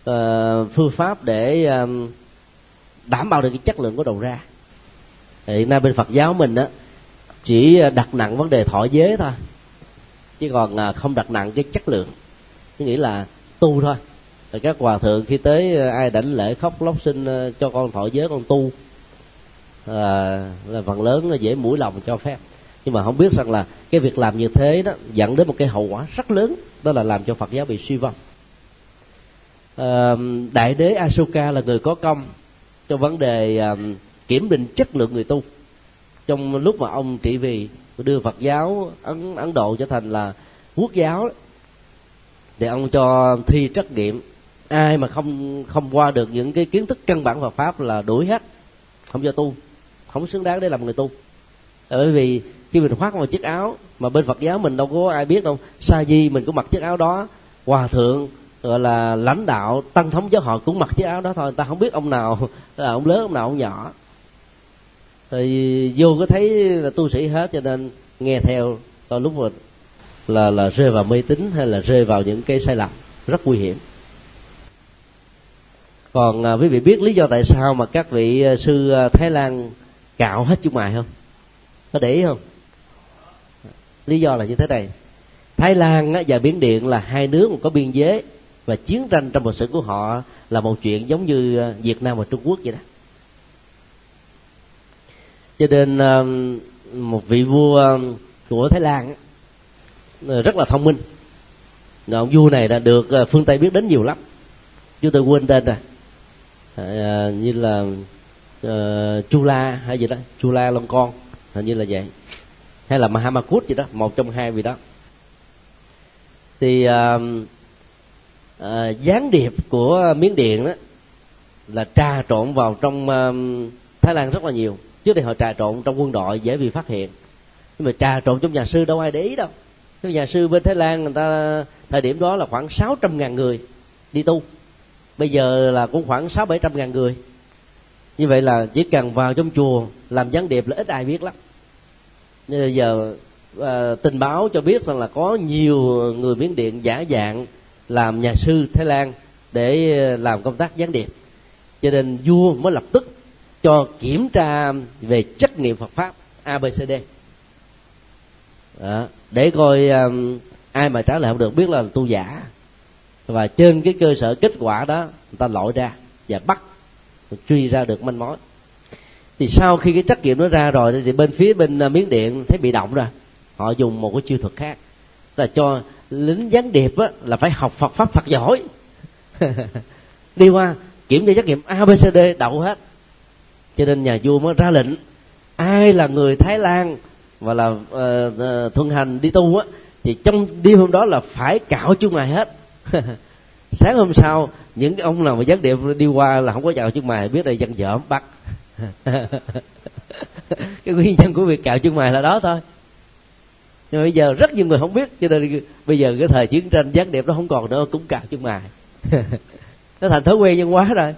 uh, phương pháp để đảm bảo được cái chất lượng của đầu ra. Hiện nay bên phật giáo mình á chỉ đặt nặng vấn đề thọ giới thôi. Chứ còn à, không đặt nặng cái chất lượng. Cứ nghĩ là tu thôi. Rồi các hòa thượng khi tới ờ, ai đảnh lễ khóc lóc xin ờ, cho con thọ giới con tu à, là phần lớn là dễ mũi lòng cho phép. Nhưng mà không biết rằng là cái việc làm như thế đó dẫn đến một cái hậu quả rất lớn đó là làm cho phật giáo bị suy vong đại đế Asoka là người có công trong vấn đề kiểm định chất lượng người tu. Trong lúc mà ông trị vì đưa Phật giáo Ấn Ấn Độ trở thành là quốc giáo thì ông cho thi trắc nghiệm. Ai mà không không qua được những cái kiến thức căn bản Phật pháp là đuổi hết, không cho tu, không xứng đáng để làm người tu. Bởi vì khi mình khoác một chiếc áo mà bên Phật giáo mình đâu có ai biết đâu, sa di mình cũng mặc chiếc áo đó, hòa thượng gọi là lãnh đạo tăng thống giáo hội cũng mặc chiếc áo đó thôi. Ta không biết ông nào là ông lớn ông nào ông nhỏ. Thì vô có thấy là tu sĩ hết cho nên nghe theo đôi lúc mà là là rơi vào mê tín hay là rơi vào những cái sai lầm rất nguy hiểm. Còn à, quý vị biết lý do tại sao mà các vị à, sư à, thái lan cạo hết chung mày không? Có để ý không? Lý do là như thế này. Thái lan và biển điện là hai nước có biên giới và chiến tranh trong lịch sử của họ là một chuyện giống như ờ, việt nam và trung quốc vậy đó. Cho nên ờ, một vị vua ờ, của thái lan rất là thông minh. Ông vua này đã được phương tây biết đến nhiều lắm. Chúng tôi quên tên rồi. À, như là uh, chula hay gì đó chula long con hình như là vậy. Hay là mahamakut gì đó một trong hai vị đó. Thì uh, uh, gián điệp của miến điện đó là trà trộn vào trong uh, thái lan rất là nhiều. Trước đây họ trà trộn trong quân đội dễ bị phát hiện. Nhưng mà trà trộn trong nhà sư đâu ai để ý đâu. Cái nhà sư bên thái lan người ta thời điểm đó là khoảng sáu trăm ngàn người đi tu. Bây giờ là cũng khoảng sáu bảy trăm ngàn người. Như vậy là chỉ cần vào trong chùa làm gián điệp là ít ai biết lắm. Bây giờ à, tình báo cho biết rằng là có nhiều người miến điện giả dạng làm nhà sư thái lan để ờ, làm công tác gián điệp. Cho nên vua mới lập tức cho kiểm tra về trách nhiệm Phật pháp ABCD đó, để coi um, ai mà trả lời không được biết là tu giả. Và trên cái cơ sở kết quả đó người ta lội ra và bắt truy ra được manh mối. Thì sau khi cái trách nhiệm nó ra rồi thì bên phía bên miếng miến điện thấy bị động rồi. Họ dùng một cái chiêu thuật khác là cho lính gián điệp á, là phải học Phật pháp thật giỏi. Đi qua kiểm tra trách nhiệm ABCD đậu hết. Cho nên nhà vua mới ra lệnh ai là người thái lan và là uh, thuận hành đi tu á thì trong đêm hôm đó là phải cạo chung mày hết. Sáng hôm sau những cái ông nào mà gián điệp đi qua là không có cạo chung mày biết đây dân dởm bắt. Cái nguyên nhân của việc cạo chung mày là đó thôi nhưng mà bây giờ rất nhiều người không biết cho nên bây giờ cái thời chiến tranh gián điệp nó không còn nữa cũng cạo chân mày nó thành thói quen nhân hóa rồi.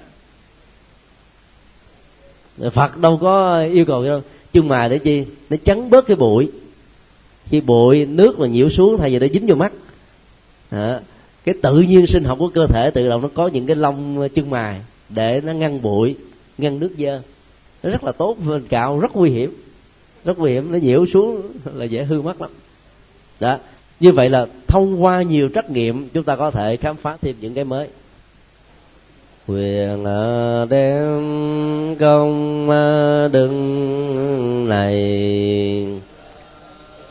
Phật đâu có yêu cầu đâu. Chân mài để chi? Nó chắn bớt cái bụi. Khi bụi nước mà nhiễu xuống thay vì nó dính vô mắt. À, cái tự nhiên sinh học của cơ thể tự động nó có những cái lông chân mài để nó ngăn bụi ngăn nước dơ. Nó rất là tốt bên cạo rất nguy hiểm. Rất nguy hiểm nó nhiễu xuống là dễ hư mất lắm đó. Như vậy là thông qua nhiều trắc nghiệm, chúng ta có thể khám phá thêm những cái mới. Quyền đem công đừng này,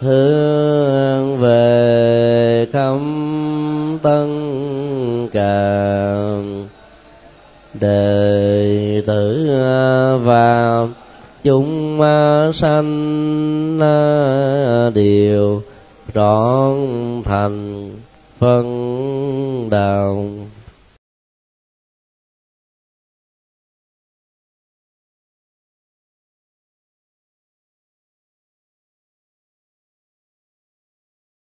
hướng về khâm tân càng. Đệ tử và chúng sanh à, đều trọn thành phân đạo